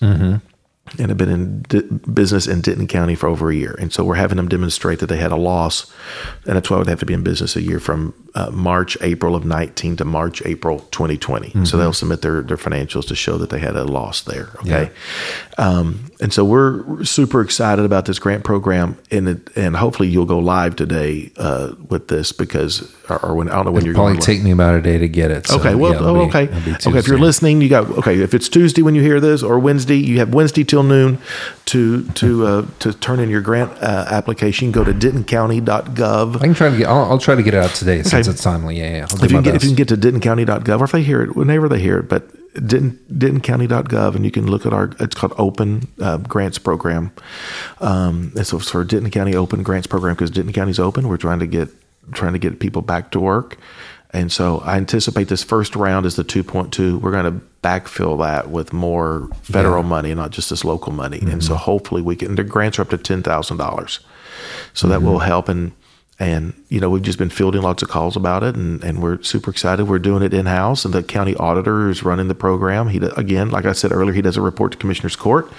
and have been in business in Denton County for over a year. And so we're having them demonstrate that they had a loss. And that's why they have to be in business a year from uh, March, April of 19 to March, April 2020. So they'll submit their, their financials to show that they had a loss there. Okay. Um, and so we're super excited about this grant program. And it, and hopefully you'll go live today uh, with this because, or, or when, I don't know when you're Probably going live. take me about a day to get it. so, Okay, well, yeah, oh, be- okay, okay. If you're listening, you got okay. If it's Tuesday when you hear this, or Wednesday, you have Wednesday till noon to to uh, to turn in your grant uh, application. Go to DentonCounty.gov. I can try to get. I'll, I'll try to get it out today since it's timely. Yeah, yeah. If you, get, if you can get to DentonCounty.gov, or if they hear it, whenever they hear it, but Denton, DentonCounty.gov, and you can look at our. It's called Open uh, Grants Program. Um, and so it's for Denton County Open Grants Program because Denton County's open. We're trying to get trying to get people back to work. And so I anticipate this first round is the 2.2. We're going to backfill that with more federal money, not just this local money. And so hopefully we can. The grants are up to ten thousand dollars, so that will help. And and you know we've just been fielding lots of calls about it, and, and we're super excited. We're doing it in house, and the county auditor is running the program. He again, like I said earlier, he does a report to commissioner's court.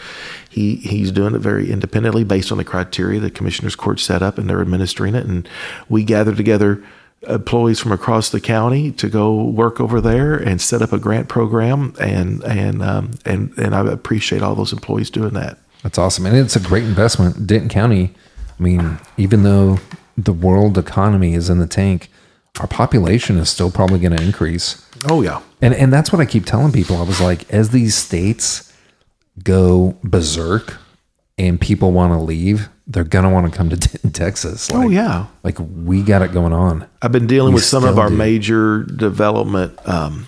He he's doing it very independently based on the criteria the commissioner's court set up, and they're administering it. And we gather together employees from across the county to go work over there and set up a grant program and and um, and and I appreciate all those employees doing that. That's awesome, and it's a great investment. Denton County. I mean, even though the world economy is in the tank, our population is still probably going to increase. Oh yeah, And and that's what I keep telling people. I was like, as these states go berserk and people want to leave, they're gonna want to come to Texas. Like, oh yeah. like we got it going on. I've been dealing We with some of our do. major development um,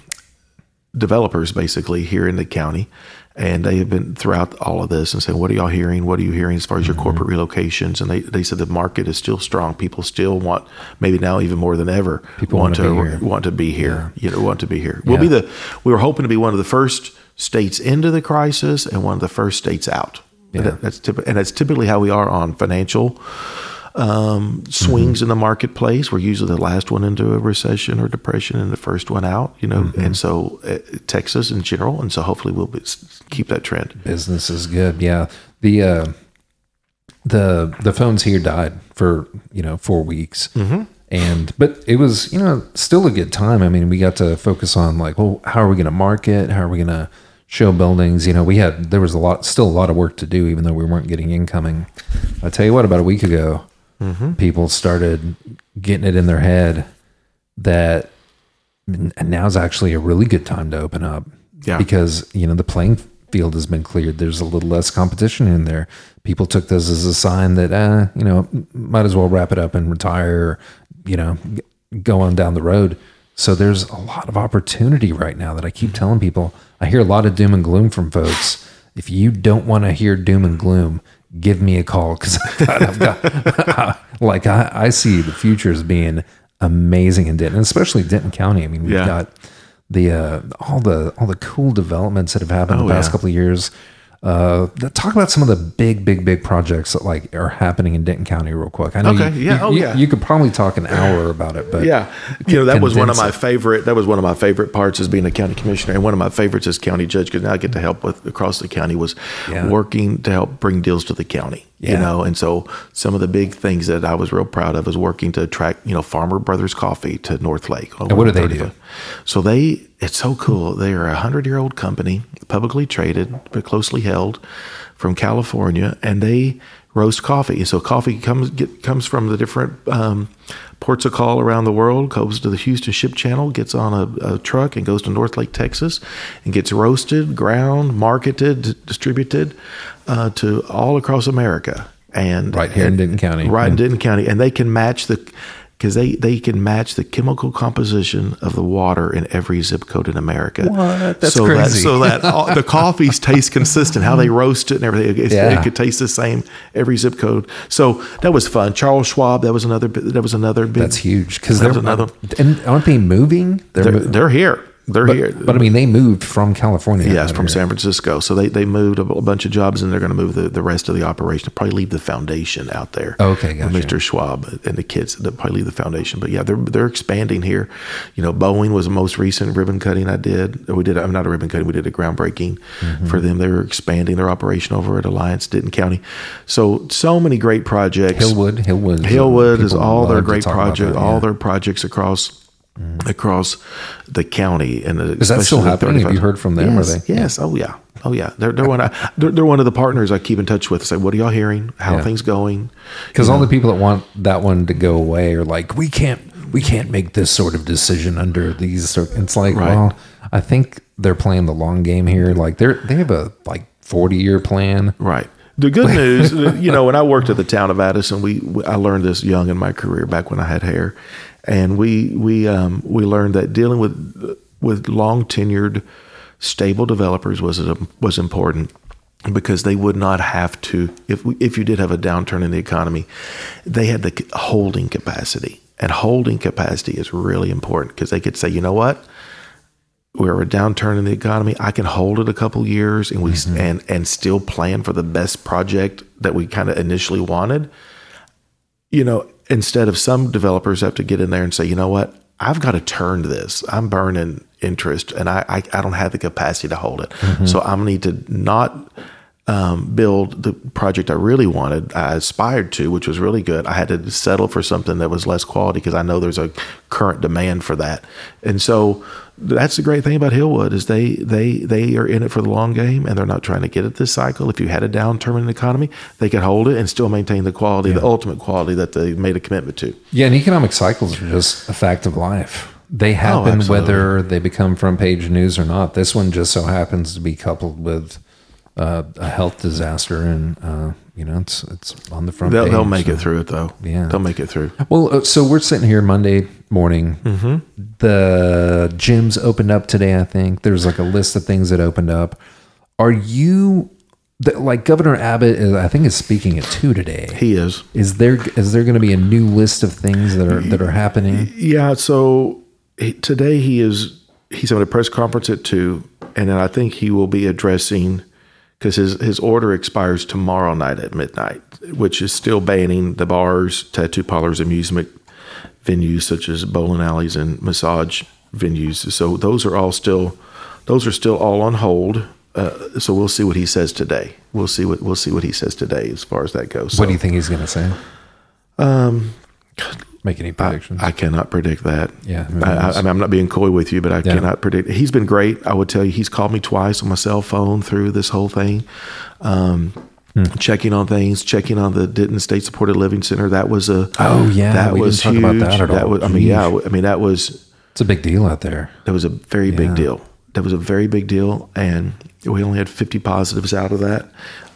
developers, basically here in the county, and they have been throughout all of this and saying, "What are y'all hearing? What are you hearing as far as your Mm-hmm. corporate relocations?" And they, they said the market is still strong. People still want, maybe now even more than ever, People want here. want to be here. You know, want to be here. We'll Yeah. be the. We were hoping to be one of the first states into the crisis and one of the first states out. Yeah. That- that's typ- and that's typically how we are on financial um, swings in the marketplace. We're usually the last one into a recession or depression and the first one out, you know. And so uh, Texas in general, and so hopefully we'll be, keep that trend. Business is good. Yeah. The uh the the phones here died for you know four weeks, and but it was you know still a good time. I mean, we got to focus on like, well, how are we going to market? How are we going to show buildings? You know, we had there was a lot, still a lot of work to do, even though we weren't getting incoming. I tell you what, about a week ago, people started getting it in their head that now's actually a really good time to open up. Yeah. Because, you know, the playing field has been cleared. There's a little less competition in there. People took this as a sign that, uh, you know, might as well wrap it up and retire, you know, go on down the road. So there's a lot of opportunity right now that I keep telling people. I hear a lot of doom and gloom from folks. If you don't want to hear doom and gloom, give me a call because I've got, like, I, I see the future as being amazing in Denton, especially Denton County. I mean, we've Yeah. got the uh, all the all the cool developments that have happened Oh, the past yeah. couple of years. Uh, talk about some of the big, big, big projects that like are happening in Denton County, real quick. I know Okay, you, yeah, you, oh, you- yeah. you could probably talk an hour about it, but Yeah, you know that was one of my favorite. That was one of my favorite parts as being a county commissioner, and one of my favorites as county judge because now I get to help with across the county was Yeah. working to help bring deals to the county. You know, and so some of the big things that I was real proud of was working to attract you know Farmer Brothers Coffee to Northlake. And what do they do? So they, it's so cool. They are a hundred year old company, publicly traded, but closely held, from California, and they roast coffee. So coffee comes get, comes from the different um, ports of call around the world, goes to the Houston Ship Channel, gets on a, a truck, and goes to Northlake, Texas, and gets roasted, ground, marketed, distributed uh, to all across America. And Right here in Denton County. right in Denton County, and they can match the because they they can match the chemical composition of the water in every zip code in America. What? That's so crazy. That, so that all, the coffees taste consistent. How they roast it and everything, it's, Yeah. it could taste the same every zip code. So that was fun. Charles Schwab, that was another. bi- That was another big. that's huge because That they're another- And aren't they moving? They're, mo- they're here. They're but, here. but I mean, they moved from California. Yes, from here. San Francisco. So they, they moved a, a bunch of jobs and they're going to move the, the rest of the operation. Probably leave the foundation out there. Okay, gotcha. Mr. Schwab and the kids. They'll probably leave the foundation. But yeah, they're they're expanding here. You know, Boeing was the most recent ribbon cutting I did. We did. I'm not a ribbon cutting. We did a groundbreaking Mm-hmm. for them. They were expanding their operation over at Alliance Denton County. So so many great projects. Hillwood, Hillwood, Hillwood is all their great talk about project, all their projects across Mm-hmm. across the county. And Is that still happening? Have you heard from them? Are Yes, they- yes. Oh yeah. Oh yeah. They're they're one. I, they're, they're one of the partners I keep in touch with. Say, what are y'all hearing? How Yeah. are things going? Because all the people that want that one to go away are like, we can't, we can't make this sort of decision under these. It's like, Right. well, I think they're playing the long game here. Like they're they have a like forty year plan. Right. The good news, you know, when I worked at the town of Addison, we, we I learned this young in my career back when I had hair, and we we um, we learned that dealing with with long tenured, stable developers was was important because they would not have to if we, if you did have a downturn in the economy, they had the holding capacity, and holding capacity is really important because they could say, you know what, we're a downturn in the economy. I can hold it a couple years and we and and still plan for the best project that we kind of initially wanted. You know, instead of some developers have to get in there and say, you know what, I've got to turn this. I'm burning interest and I I, I don't have the capacity to hold it. Mm-hmm. So I'm gonna need to not um, build the project I really wanted, I aspired to, which was really good. I had to settle for something that was less quality because I know there's a current demand for that. And so that's the great thing about Hillwood is they they they are in it for the long game and they're not trying to get it this cycle. If you had a downturn in the economy, they could hold it and still maintain the quality, the ultimate quality that they made a commitment to. Yeah, and economic cycles are just a fact of life. They happen absolutely. whether they become front page news or not. This one just so happens to be coupled with uh, a health disaster, and uh, you know it's it's on the front. They'll, page, they'll make so- it through it though. Yeah. they'll make it through. Well, uh, so we're sitting here Monday morning. Mm-hmm. The gyms opened up today. I think there's like a list of things that opened up. Are you the, like Governor Abbott? Is, I think is speaking at two today. He is. Is there is there going to be a new list of things that are that are happening? Yeah. So he, today he is he's having a press conference at two, and then I think he will be addressing because his his order expires tomorrow night at midnight, which is still banning the bars, tattoo parlors, amusement venues such as bowling alleys and massage venues. So those are all still those are still all on hold. uh, so we'll see what he says today. We'll see what we'll see what he says today as far as that goes. So, what do you think he's going to say? Um, make any predictions? I, I cannot predict that. Yeah, I, I, I mean, I'm not being coy with you, but I Yeah. cannot predict. He's been great. I would tell you, he's called me twice on my cell phone through this whole thing, um, Hmm. checking on things, checking on the Denton State Supported Living Center. That was a Oh, yeah, that we was huge. about that at all. was, I mean, yeah, I mean that was it's a big deal out there. that was a very Yeah. big deal. That was a very big deal, and we only had 50 positives out of that.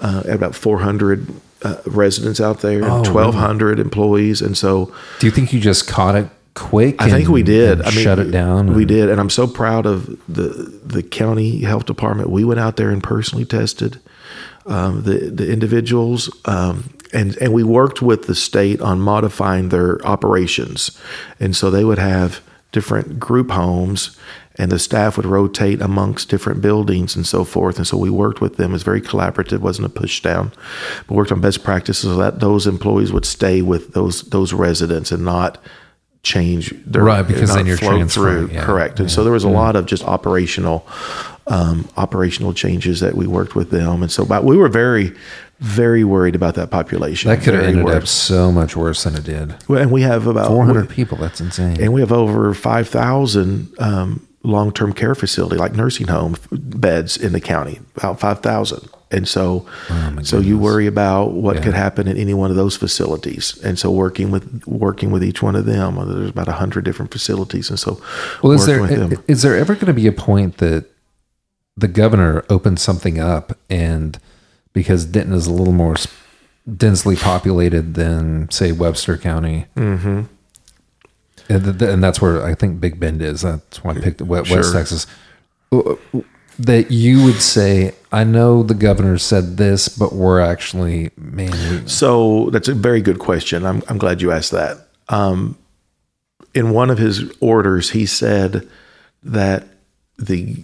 Uh, about 400 uh, residents out there, Oh, 1,200 employees, and so Do you think you just caught it quick? I think and- we did. I mean, shut it down. We and- did, and I'm so proud of the the county health department. We went out there and personally tested um, the the individuals, um, and and we worked with the state on modifying their operations, and so they would have different group homes. And the staff would rotate amongst different buildings and so forth. And so we worked with them. It was very collaborative, wasn't a push down. But worked on best practices so that those employees would stay with those those residents and not change their Right, because then you're flow transferring, through. yeah, Correct. And so there was a lot of just operational um, operational changes that we worked with them. And so but we were very, very worried about that population. that could have ended up so much worse than it did. Well, and we have about 400 people. That's insane. and we have over 5,000 um, long term care facility, like nursing home beds in the county, about 5,000. And so, so you worry about what Oh, Yeah. could happen in any one of those facilities. And so, working with working with each one of them, uh, there's about hundred different facilities. And so, Well, is there is there ever going to be a point that the governor opens something up and because Denton is a little more densely populated than say Webster County, mm-hmm. And, th- th- and that's where I think Big Bend is. That's why I picked West, West Sure. Texas. Uh, That you would say, I know the governor said this, but we're actually man. So that's a very good question. I'm, I'm glad you asked that. Um, in one of his orders, he said that the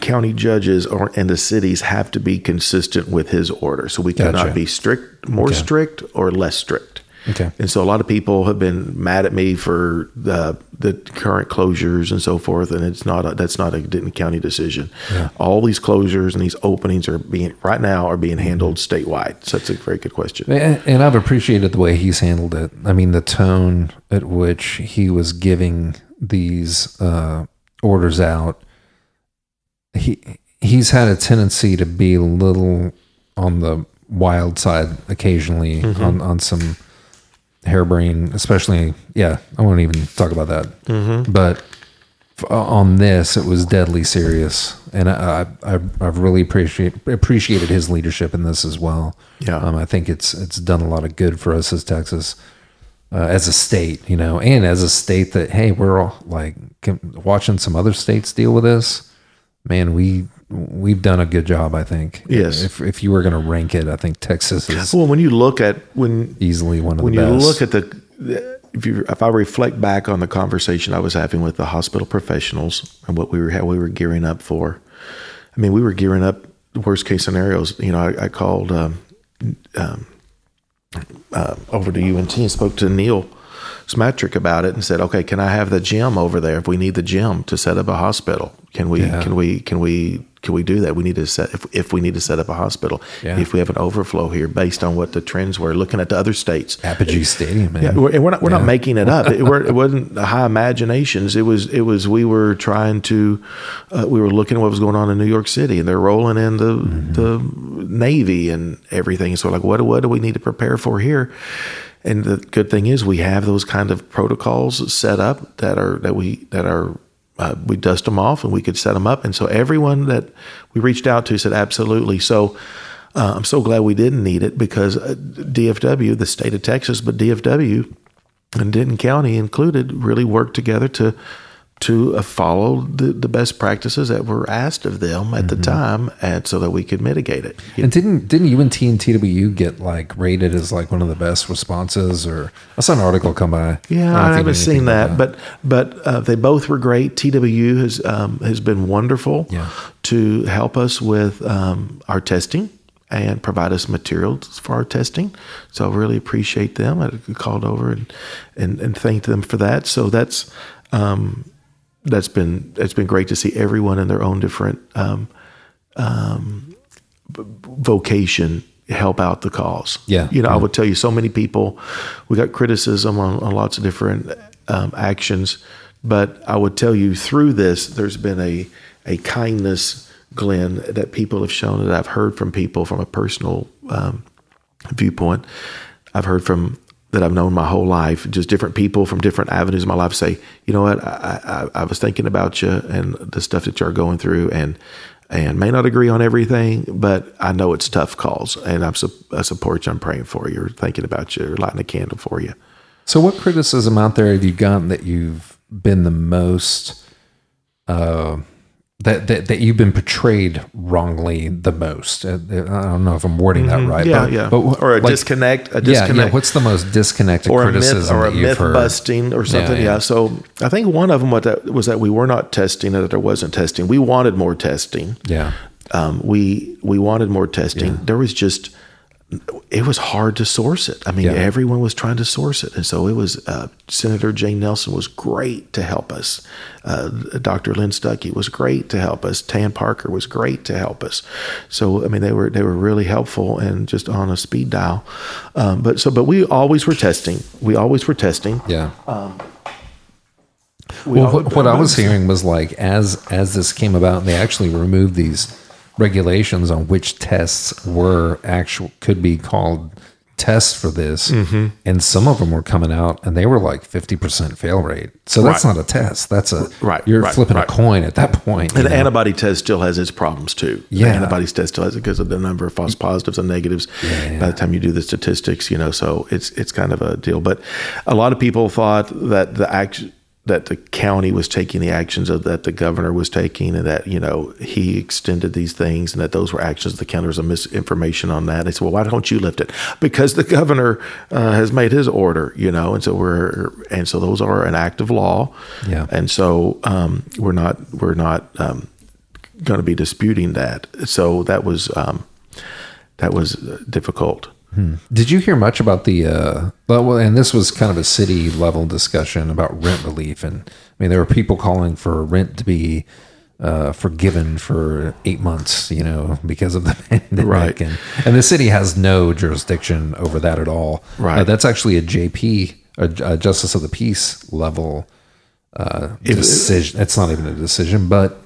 county judges or and the cities have to be consistent with his order. So we Gotcha. cannot be strict, more Okay. strict, or less strict. Okay. And so a lot of people have been mad at me for the the current closures and so forth, and it's not a, that's not a Denton County decision. Yeah. All these closures and these openings are being right now are being handled statewide. So that's a very good question. And, and I've appreciated the way he's handled it. I mean, the tone at which he was giving these uh, orders out. He he's had a tendency to be a little on the wild side occasionally on on some harebrained, especially. Yeah, I won't even talk about that. But f- on this, it was deadly serious, and I, I I've really appreciate appreciated his leadership in this as well. Yeah. um, I think it's it's done a lot of good for us as Texas, uh, as a state, you know, and as a state that hey, we're all like can, watching some other states deal with this. Man, we we've done a good job. I think. Yes. If if you were going to rank it, I think Texas is Well, when you look at when easily one of the best when the you best. look at the if you if I reflect back on the conversation I was having with the hospital professionals and what we were how we were gearing up for, I mean we were gearing up worst case scenarios. You know, I, I called um, um, uh, over to UNT and spoke to Neal Smatresk about it and said, "Okay, can I have the gym over there if we need the gym to set up a hospital? Can we? Yeah. Can we? Can we?" Can we do that? We need to set if, if we need to set up a hospital. Yeah. If we have an overflow here, based on what the trends were, looking at the other states, Apogee Stadium, man. yeah, we're, and we're not we're Yeah. not making it up. It, it wasn't high imaginations. It was it was we were trying to uh, we were looking at what was going on in New York City, and they're rolling in the Mm-hmm. the Navy and everything. So like, what what do we need to prepare for here? And the good thing is we have those kind of protocols set up that are that we that are. Uh, we dust them off and we could set them up. And so everyone that we reached out to said absolutely. So uh, I'm so glad we didn't need it because uh, DFW, the state of Texas, but DFW and Denton County included, really worked together to to uh, follow the, the best practices that were asked of them at the time, and so that we could mitigate it. And didn't didn't UNT and TWU get like rated as like one of the best responses? Or I saw an article come by. Yeah, if I haven't seen anything that, but but uh, they both were great. TWU has um, has been wonderful Yeah. to help us with um, our testing and provide us materials for our testing. So I really appreciate them. I called over and and, and thanked them for that. So that's um, that's been it's been great to see everyone in their own different um, um, vocation help out the cause. Yeah. You know, I would tell you so many people, we got criticism on, on lots of different um, actions, but I would tell you through this, there's been a, a kindness, Glenn, that people have shown that I've heard from people from a personal um, viewpoint. I've heard from that I've known my whole life, just different people from different avenues of my life say, you know what, I, I, I was thinking about you and the stuff that you're going through, and and may not agree on everything, but I know it's tough calls, and I'm I support you. I'm praying for you, or thinking about you, or lighting a candle for you. So, what criticism out there have you gotten that you've been the most, uh, that, that that you've been portrayed wrongly the most? Uh, I don't know if I'm wording that right. Mm-hmm. Yeah, but, yeah. But or a like- disconnect, a disconnect. yeah. What's the most disconnected or a criticism myth or a myth heard? busting or something. yeah. Yeah, So I think one of them was that, was that we were not testing that there wasn't testing. We wanted more testing. Yeah, Um, we we wanted more testing. There was just it was hard to source it. I mean, Yeah. everyone was trying to source it, and so it was. Uh, Senator Jane Nelson was great to help us. Uh, Dr. Lynn Stucky was great to help us. Tan Parker was great to help us. So I mean, they were they were really helpful and just on a speed dial. Um, but so, but we always were testing. We always were testing. yeah. We well, what, what I was hearing was like as as this came about, and they actually removed these regulations on which tests were actual could be called tests for this, Mm-hmm. and some of them were coming out, and they were like fifty percent fail rate. So that's Right. not a test. That's a Right, You're right, flipping right. a coin at that point. And the know? antibody test still has its problems too. Yeah. The antibodies test still has it because of the number of false positives and negatives. By the time you do the statistics, you know, so it's it's kind of a deal. But a lot of people thought that the action that the county was taking the actions of that the governor was taking, and that you know he extended these things, and that those were actions. of The county there was a misinformation on that. They said, "Well, why don't you lift it?" Because the governor uh, has made his order, you know, and so we're and so those are an act of law. Yeah. and so um, we're not we're not. Um, going to be disputing that. So that was um, that was uh, difficult. Did you hear much about the? Uh, well, and this was kind of a city level discussion about rent relief, and I mean there were people calling for rent to be uh, forgiven for eight months, you know, because of the pandemic, Right. and and the city has no jurisdiction over that at all. Right. Uh, that's actually a JP, a, a Justice of the Peace level uh, decision. It's not even a decision, but.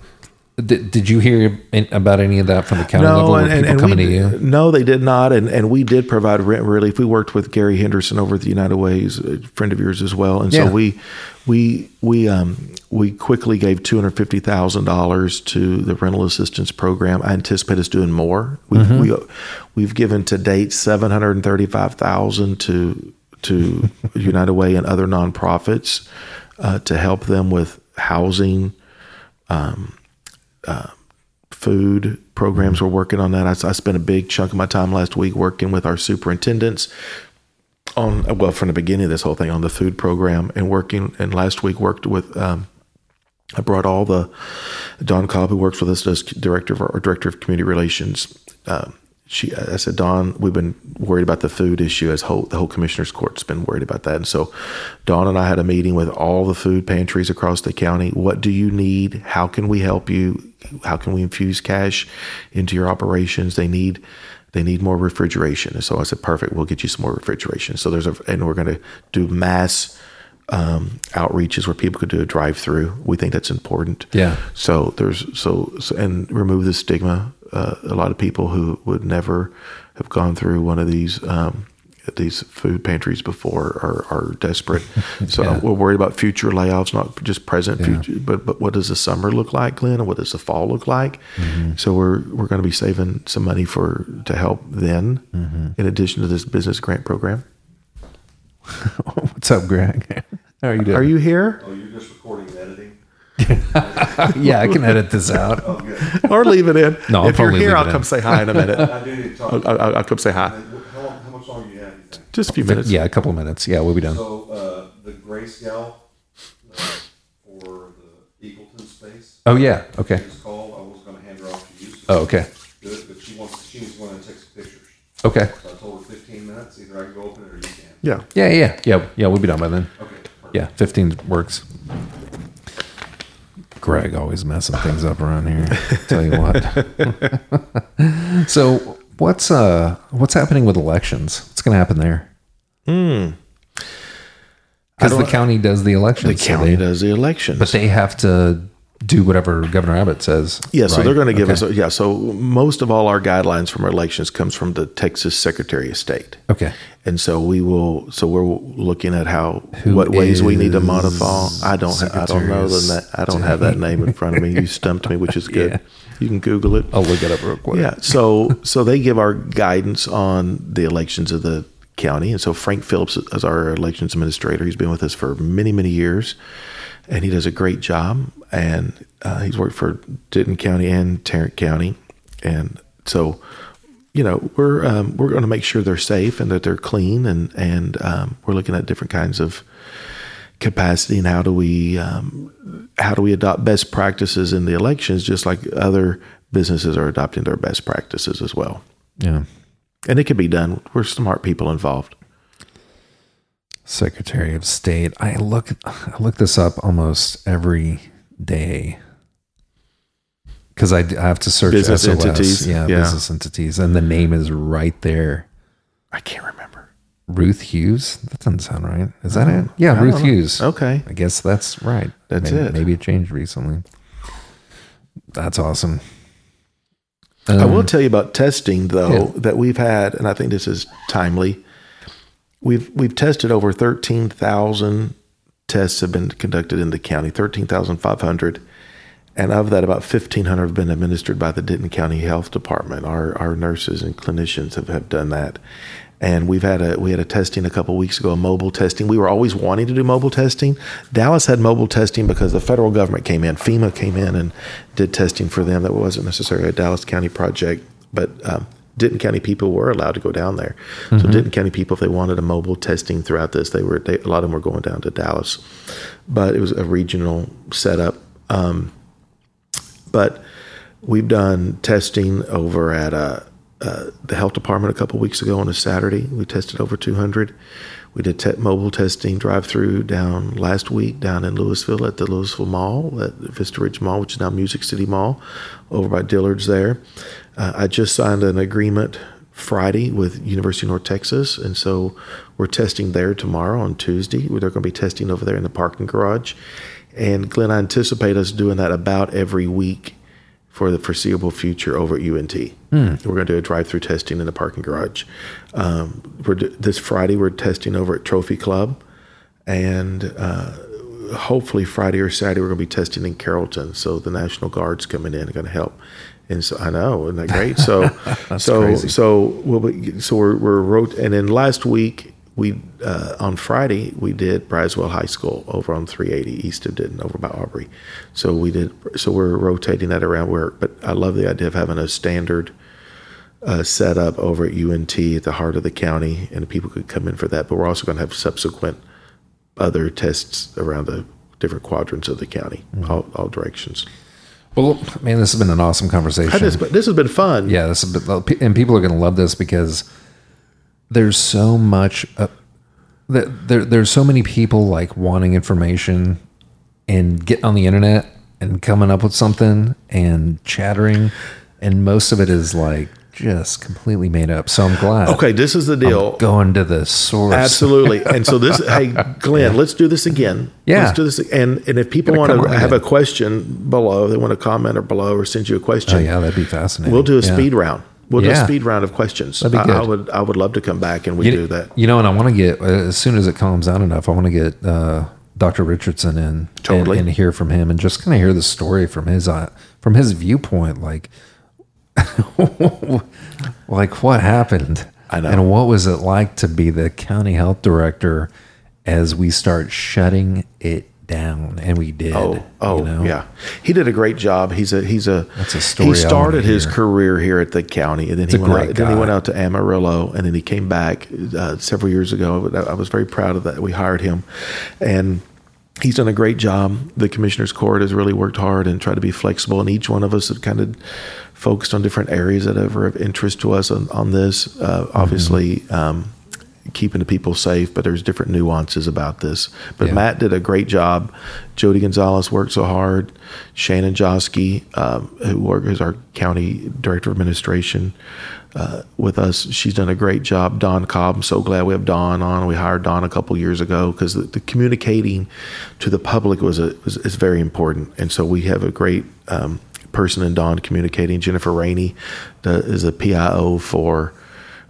Did, did you hear about any of that from the county level? Were people coming we, to you? no, they did not, and and we did provide rent relief. We worked with Gary Henderson over at the United Ways, a friend of yours as well, and Yeah. so we we we um we quickly gave two hundred fifty thousand dollars to the rental assistance program. I anticipate us doing more. We've Mm-hmm. we, we've given to date seven hundred and thirty five thousand to to United Way and other nonprofits uh, to help them with housing food programs. We're working on that. I, I spent a big chunk of my time last week working with our superintendents on well from the beginning of this whole thing on the food program and working. And last week worked with. Um, I brought all the Dawn Cobb, who works with us, as director of our director of community relations. Um, she, I said, Dawn, we've been worried about the food issue as whole the whole commissioners court's been worried about that. And so, Dawn and I had a meeting with all the food pantries across the county. What do you need? How can we help you? How can we infuse cash into your operations? They need they need more refrigeration. And so I said, perfect, we'll get you some more refrigeration. So there's a and we're going to do mass um, outreaches where people could do a drive through. We think that's important. Yeah. So there's so, so and remove the stigma. Uh, a lot of people who would never have gone through one of these um, these food pantries before are, are desperate. So Yeah. we're worried about future layoffs, not just present, future, but but what does the summer look like, Glenn, and what does the fall look like? Mm-hmm. So we're we're going to be saving some money for to help then, Mm-hmm. in addition to this business grant program. What's up, Greg? How are you doing? Are you here? Oh, you're just recording and editing? yeah, I can edit this out. or leave it in. No, I'll if you're here, I'll come in. say hi in a minute. I do need to talk. I'll, I'll, I'll come say hi. How, long, how much longer do you have? You think? Just a few minutes. Yeah, a couple of minutes. Yeah, we'll be done. So uh, the Grayscale uh, for the Eagleton space. Oh yeah. Okay. This call. I was going to hand her off to you. So Oh okay. Good, but she wants. She needs one that takes pictures. Okay. So I told her 15 minutes. Either I can go open it or you can. Yeah. Yeah, yeah, yeah, yeah. We'll be done by then. Okay. perfect. Yeah, fifteen works. Greg always messing things up around here. Tell you what. so what's uh what's happening with elections? What's going to happen there? Hmm. Because the county does the The elections. so county they- does the elections. but they have to do whatever Governor Abbott says. Yeah, so they're going to give Okay. us. Yeah, so most of all our guidelines from our elections comes from the Texas Secretary of State, Okay. and so we will. So we're looking at how Who what ways we need to modify. I don't. I don't know the. Secretary I don't have that name in front of me. You stumped me, which is good. Yeah. You can Google it. I'll look it up real quick. Yeah. So so they give our guidance on the elections of the county, and so Frank Phillips is our elections administrator. He's been with us for many many years, and he does a great job. And uh, he's worked for Denton County and Tarrant County, and so you know we're um, we're going to make sure they're safe and that they're clean, and and um, we're looking at different kinds of capacity and how do we um, how do we adopt best practices in the elections just like other businesses are adopting their best practices as well Yeah. and it can be done we're smart people involved Secretary of State. I look I look this up almost every day because I have to search Business SOS. entities, Yeah, yeah. business entities, and the name is right there. i can't remember Ruth Hughes. That doesn't sound right. Is that it? Yeah, I Ruth. Hughes. okay I guess that's right. That's maybe, it. Maybe it changed recently. That's awesome. i Um, will tell you about testing though Yeah. that we've had and i think this is timely we've we've tested over 13000 tests have been conducted in the county 13500 And of that, about 1,500 have been administered by the Denton County Health Department. Our, our nurses and clinicians have, have done that. And we've had a we had a testing a couple weeks ago, a mobile testing. We were always wanting to do mobile testing. Dallas had mobile testing because the federal government came in, FEMA came in and did testing for them. That wasn't necessarily a Dallas County project, but um, Denton County people were allowed to go down there. So Denton County people, if they wanted a mobile testing throughout this, they were they, a lot of them were going down to Dallas, but it was a regional setup. Um, but we've done testing over at uh, uh, the health department a couple weeks ago on a Saturday. We tested over 200. We did te- mobile testing drive through down last week down in Lewisville at the Lewisville Mall, at Vista Ridge Mall, which is now Music City Mall, over by Dillard's there. Uh, I just signed an agreement Friday with University of North Texas, and so we're testing there tomorrow on Tuesday. They're going to be testing over there in the parking garage. And Glenn, I anticipate us doing that about every week for the foreseeable future over at UNT. We're going to do a drive-through testing in the parking garage. Um, do- this Friday we're testing over at Trophy Club, and uh, hopefully Friday or Saturday we're going to be testing in Carrollton. So the National Guard's coming in and going to help. And so I know, isn't that great? So so crazy. so we'll be, so we're we're wrote and then last week we uh, on Friday we did Braswell High School over on 380 east of Denton over by Aubrey. So we did so we're rotating that around where but I love the idea of having a standard uh, set up over at UNT at the heart of the county and people could come in for that. But we're also going to have subsequent other tests around the different quadrants of the county, all, all directions. Well, man, this has been an awesome conversation. This, this has been fun. Yeah, this has been, and people are going to love this because there's so much. Uh, that there, there's so many people like wanting information and getting on the internet and coming up with something and chattering, and most of it is like just completely made up. So I'm glad. Okay, this is the deal. going to the source. Absolutely. And so this, hey, Glenn, let's do this again. Yeah. Let's do this. And and if people want to have again. a question below, they want to comment or below or send you a question. Oh yeah, that'd be fascinating. We'll do a Yeah. speed round. We'll do a speed round of questions. That'd be I, I would I would love to come back and we You, do that. you know, and I want to get uh, as soon as it calms down enough. I want to get uh, Dr. Richardson in Totally. and, and hear from him, and just kind of hear the story from his uh, from his viewpoint. Like, like what happened? I know. And what was it like to be the county health director as we start shutting it down? And we did. Oh, oh, you know? yeah. He did a great job. He's a he's a That's a story He started his hear. career here at the county, and then he went out, then he went out to Amarillo, and then he came back uh, several years ago. I was very proud of that. We hired him, and he's done a great job. The commissioners court has really worked hard and tried to be flexible, and each one of us have kind of focused on different areas that are of interest to us on, on this. Uh, obviously, um, keeping the people safe, but there's different nuances about this. But Yeah. Matt did a great job. Jody Gonzalez worked so hard. Shannon Joski, um, who works as our county director of administration uh, with us, she's done a great job. Dawn Cobb, I'm so glad we have Dawn on. We hired Dawn a couple years ago because the, the communicating to the public was a was is very important, and so we have a great. Um, person in Dawn communicating Jennifer Rainey the, is a PIO for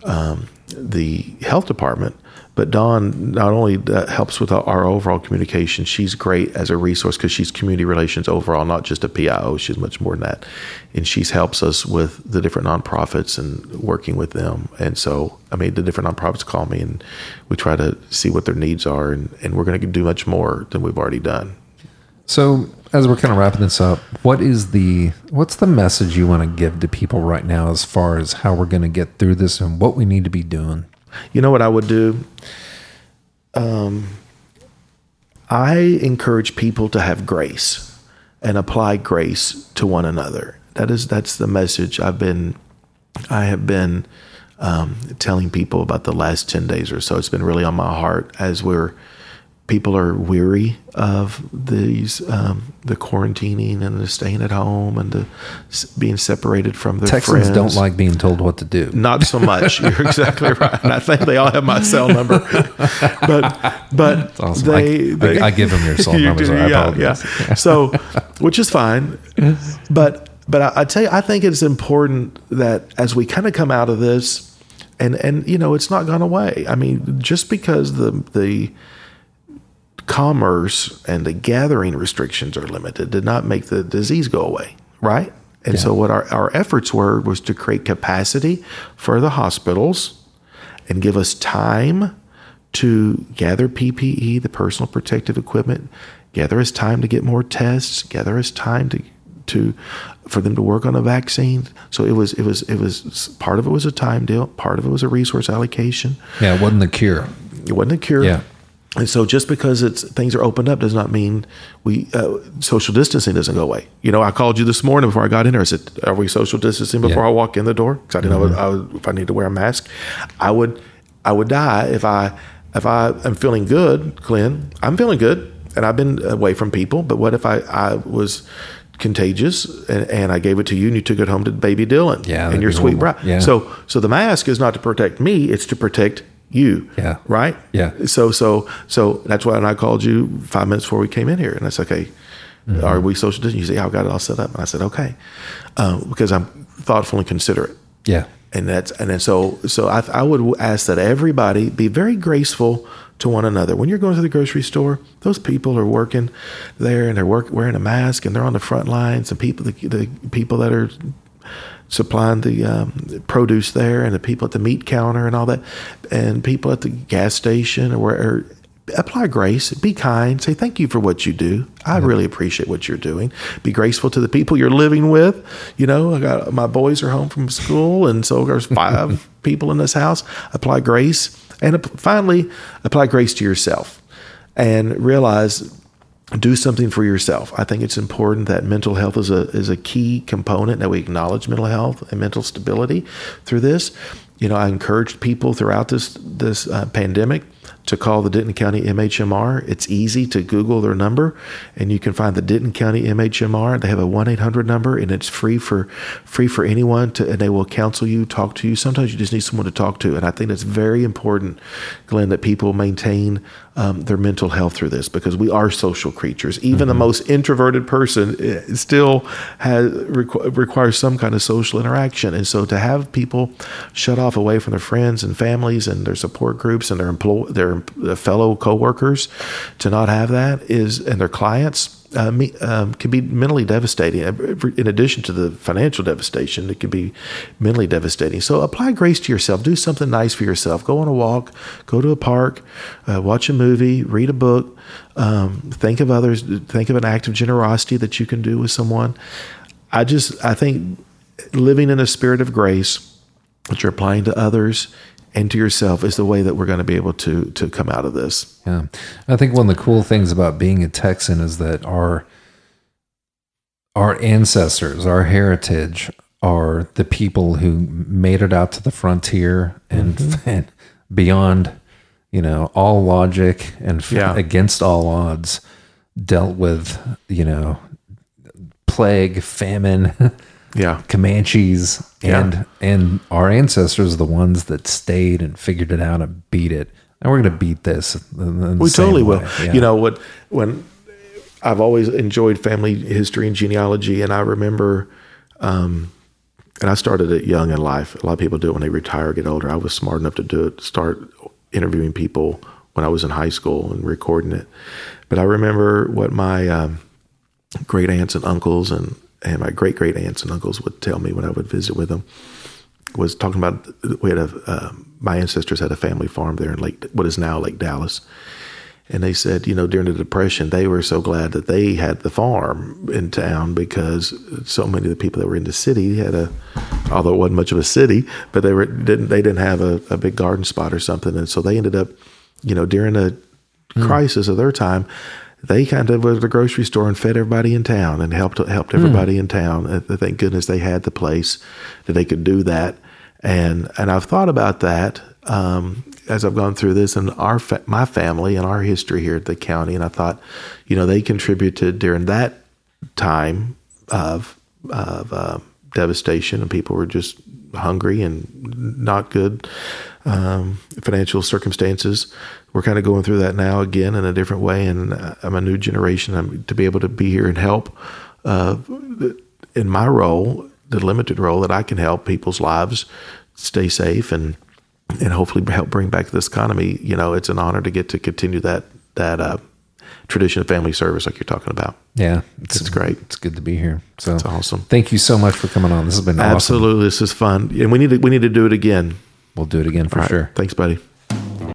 um, the health department. But Dawn not only helps with our, our overall communication, she's great as a resource because she's community relations overall, not just a PIO. She's much more than that, and she helps us with the different nonprofits and working with them. And so, I mean, the different nonprofits call me, and we try to see what their needs are, and, and we're going to do much more than we've already done. So, as we're kind of wrapping this up, what is the what's the message you want to give to people right now as far as how we're going to get through this and what we need to be doing? You know what I would do? Um, I encourage people to have grace and apply grace to one another. That is that's the message I've been I have been um, telling people about the last ten days or so. It's been really on my heart as we're people are weary of these um, the quarantining and the staying at home and the being separated from their Texans friends. don't like being told what to do. Not so much. You're exactly right. And I think they all have my cell number. but but awesome. they, I- they I give them your cell You number, do, so I yeah, apologize. yeah. So which is fine. But but I, I tell you, I think it's important that as we kind of come out of this, and and you know, it's not gone away. I mean, just because the the commerce and the gathering restrictions are limited did not make the disease go away, right? And so what our, our efforts were was to create capacity for the hospitals and give us time to gather PPE, the personal protective equipment, gather us time to get more tests, gather us time to to for them to work on a vaccine. So it was it was it was part of it was a time deal, part of it was a resource allocation. Yeah, it wasn't the cure. It wasn't a cure. Yeah. And so just because it's things are opened up does not mean we uh, social distancing doesn't go away. You know, I called you this morning before I got in here. I said, "Are we social distancing before Yeah. I walk in the door?" Because I didn't know I would, if I need to wear a mask. I would, I would die if I if I am feeling good, Glenn. I'm feeling good, and I've been away from people. But what if I I was contagious and, and I gave it to you and you took it home to baby Dylan Yeah, and your sweet bride. Yeah. So so the mask is not to protect me; it's to protect you. Yeah. Right. Yeah. So so so that's why I called you five minutes before we came in here, and I said, "Okay, Mm-hmm. are we social distancing?" You say, "Yeah, I've got it all set up," and I said, "Okay," uh, because I'm thoughtful and considerate, Yeah. and that's and then so so I, I would ask that everybody be very graceful to one another when you're going to the grocery store. Those people are working there and they're work, wearing a mask and they're on the front lines, and people the, the people that are supplying the um, produce there and the people at the meat counter and all that. And people at the gas station or where apply grace be kind say thank you for what you do. I really appreciate what you're doing. Be graceful to the people you're living with. You know i got my boys are home from school and so there's five people in this house. Apply grace and finally apply grace to yourself and realize do something for yourself. I think it's important that mental health is a is a key component that we acknowledge mental health and mental stability through this. You know, I encouraged people throughout this this uh, pandemic to call the Denton County MHMR. It's easy to Google their number, and you can find the Denton County MHMR. They have a one eight hundred number, and it's free for free for anyone to, and they will counsel you, talk to you. Sometimes you just need someone to talk to, and I think it's very important, Glenn, that people maintain um, their mental health through this because we are social creatures. Even the most introverted person eh, still has requ- requires some kind of social interaction, and so to have people shut off away from their friends and families and their support groups and their employ their uh, fellow coworkers, to not have that is and their clients. Uh, me, um, can be mentally devastating. In addition to the financial devastation, it can be mentally devastating. So apply grace to yourself. Do something nice for yourself. Go on a walk. Go to a park. Uh, watch a movie. Read a book. Um, think of others. Think of an act of generosity that you can do with someone. I just I think living in a spirit of grace that you're applying to others and to yourself is the way that we're going to be able to to come out of this. Yeah. I think one of the cool things about being a Texan is that our our ancestors, our heritage are the people who made it out to the frontier and, mm-hmm. and beyond you know, all logic and Yeah. against all odds, dealt with, you know, plague, famine, Yeah. Comanches, Yeah. and and our ancestors are the ones that stayed and figured it out and beat it. And we're going to beat this. We totally will. Yeah. You know what? When I've always enjoyed family history and genealogy, and I remember, um, and I started it young in life. A lot of people do it when they retire, get older. I was smart enough to do it. Start interviewing people when I was in high school and recording it. But I remember what my um, great aunts and uncles and and my great great aunts and uncles would tell me when I would visit with them was talking about we had a uh, my ancestors had a family farm there in Lake what is now Lake Dallas, and they said you know during the depression they were so glad that they had the farm in town because so many of the people that were in the city had a although it wasn't much of a city but they were didn't they didn't have a, a big garden spot or something. And so they ended up you know during a crisis of their time they kind of went to the grocery store and fed everybody in town and helped helped everybody in town. And thank goodness they had the place that they could do that. And and I've thought about that um, as I've gone through this and our fa- my family and our history here at the county. And I thought, you know, they contributed during that time of of uh, devastation and people were just hungry and not good um, financial circumstances. We're kind of going through that now again in a different way, and uh, I'm a new generation. I'm to be able to be here and help uh, in my role, the limited role that I can help people's lives stay safe and and hopefully help bring back this economy. You know, it's an honor to get to continue that that uh, tradition of family service, like you're talking about. yeah, It's great. It's good to be here. So It's awesome. Thank you so much for coming on. This has been awesome. Absolutely, this is fun, and we need to we need to do it again. We'll do it again for right. sure. Thanks, buddy.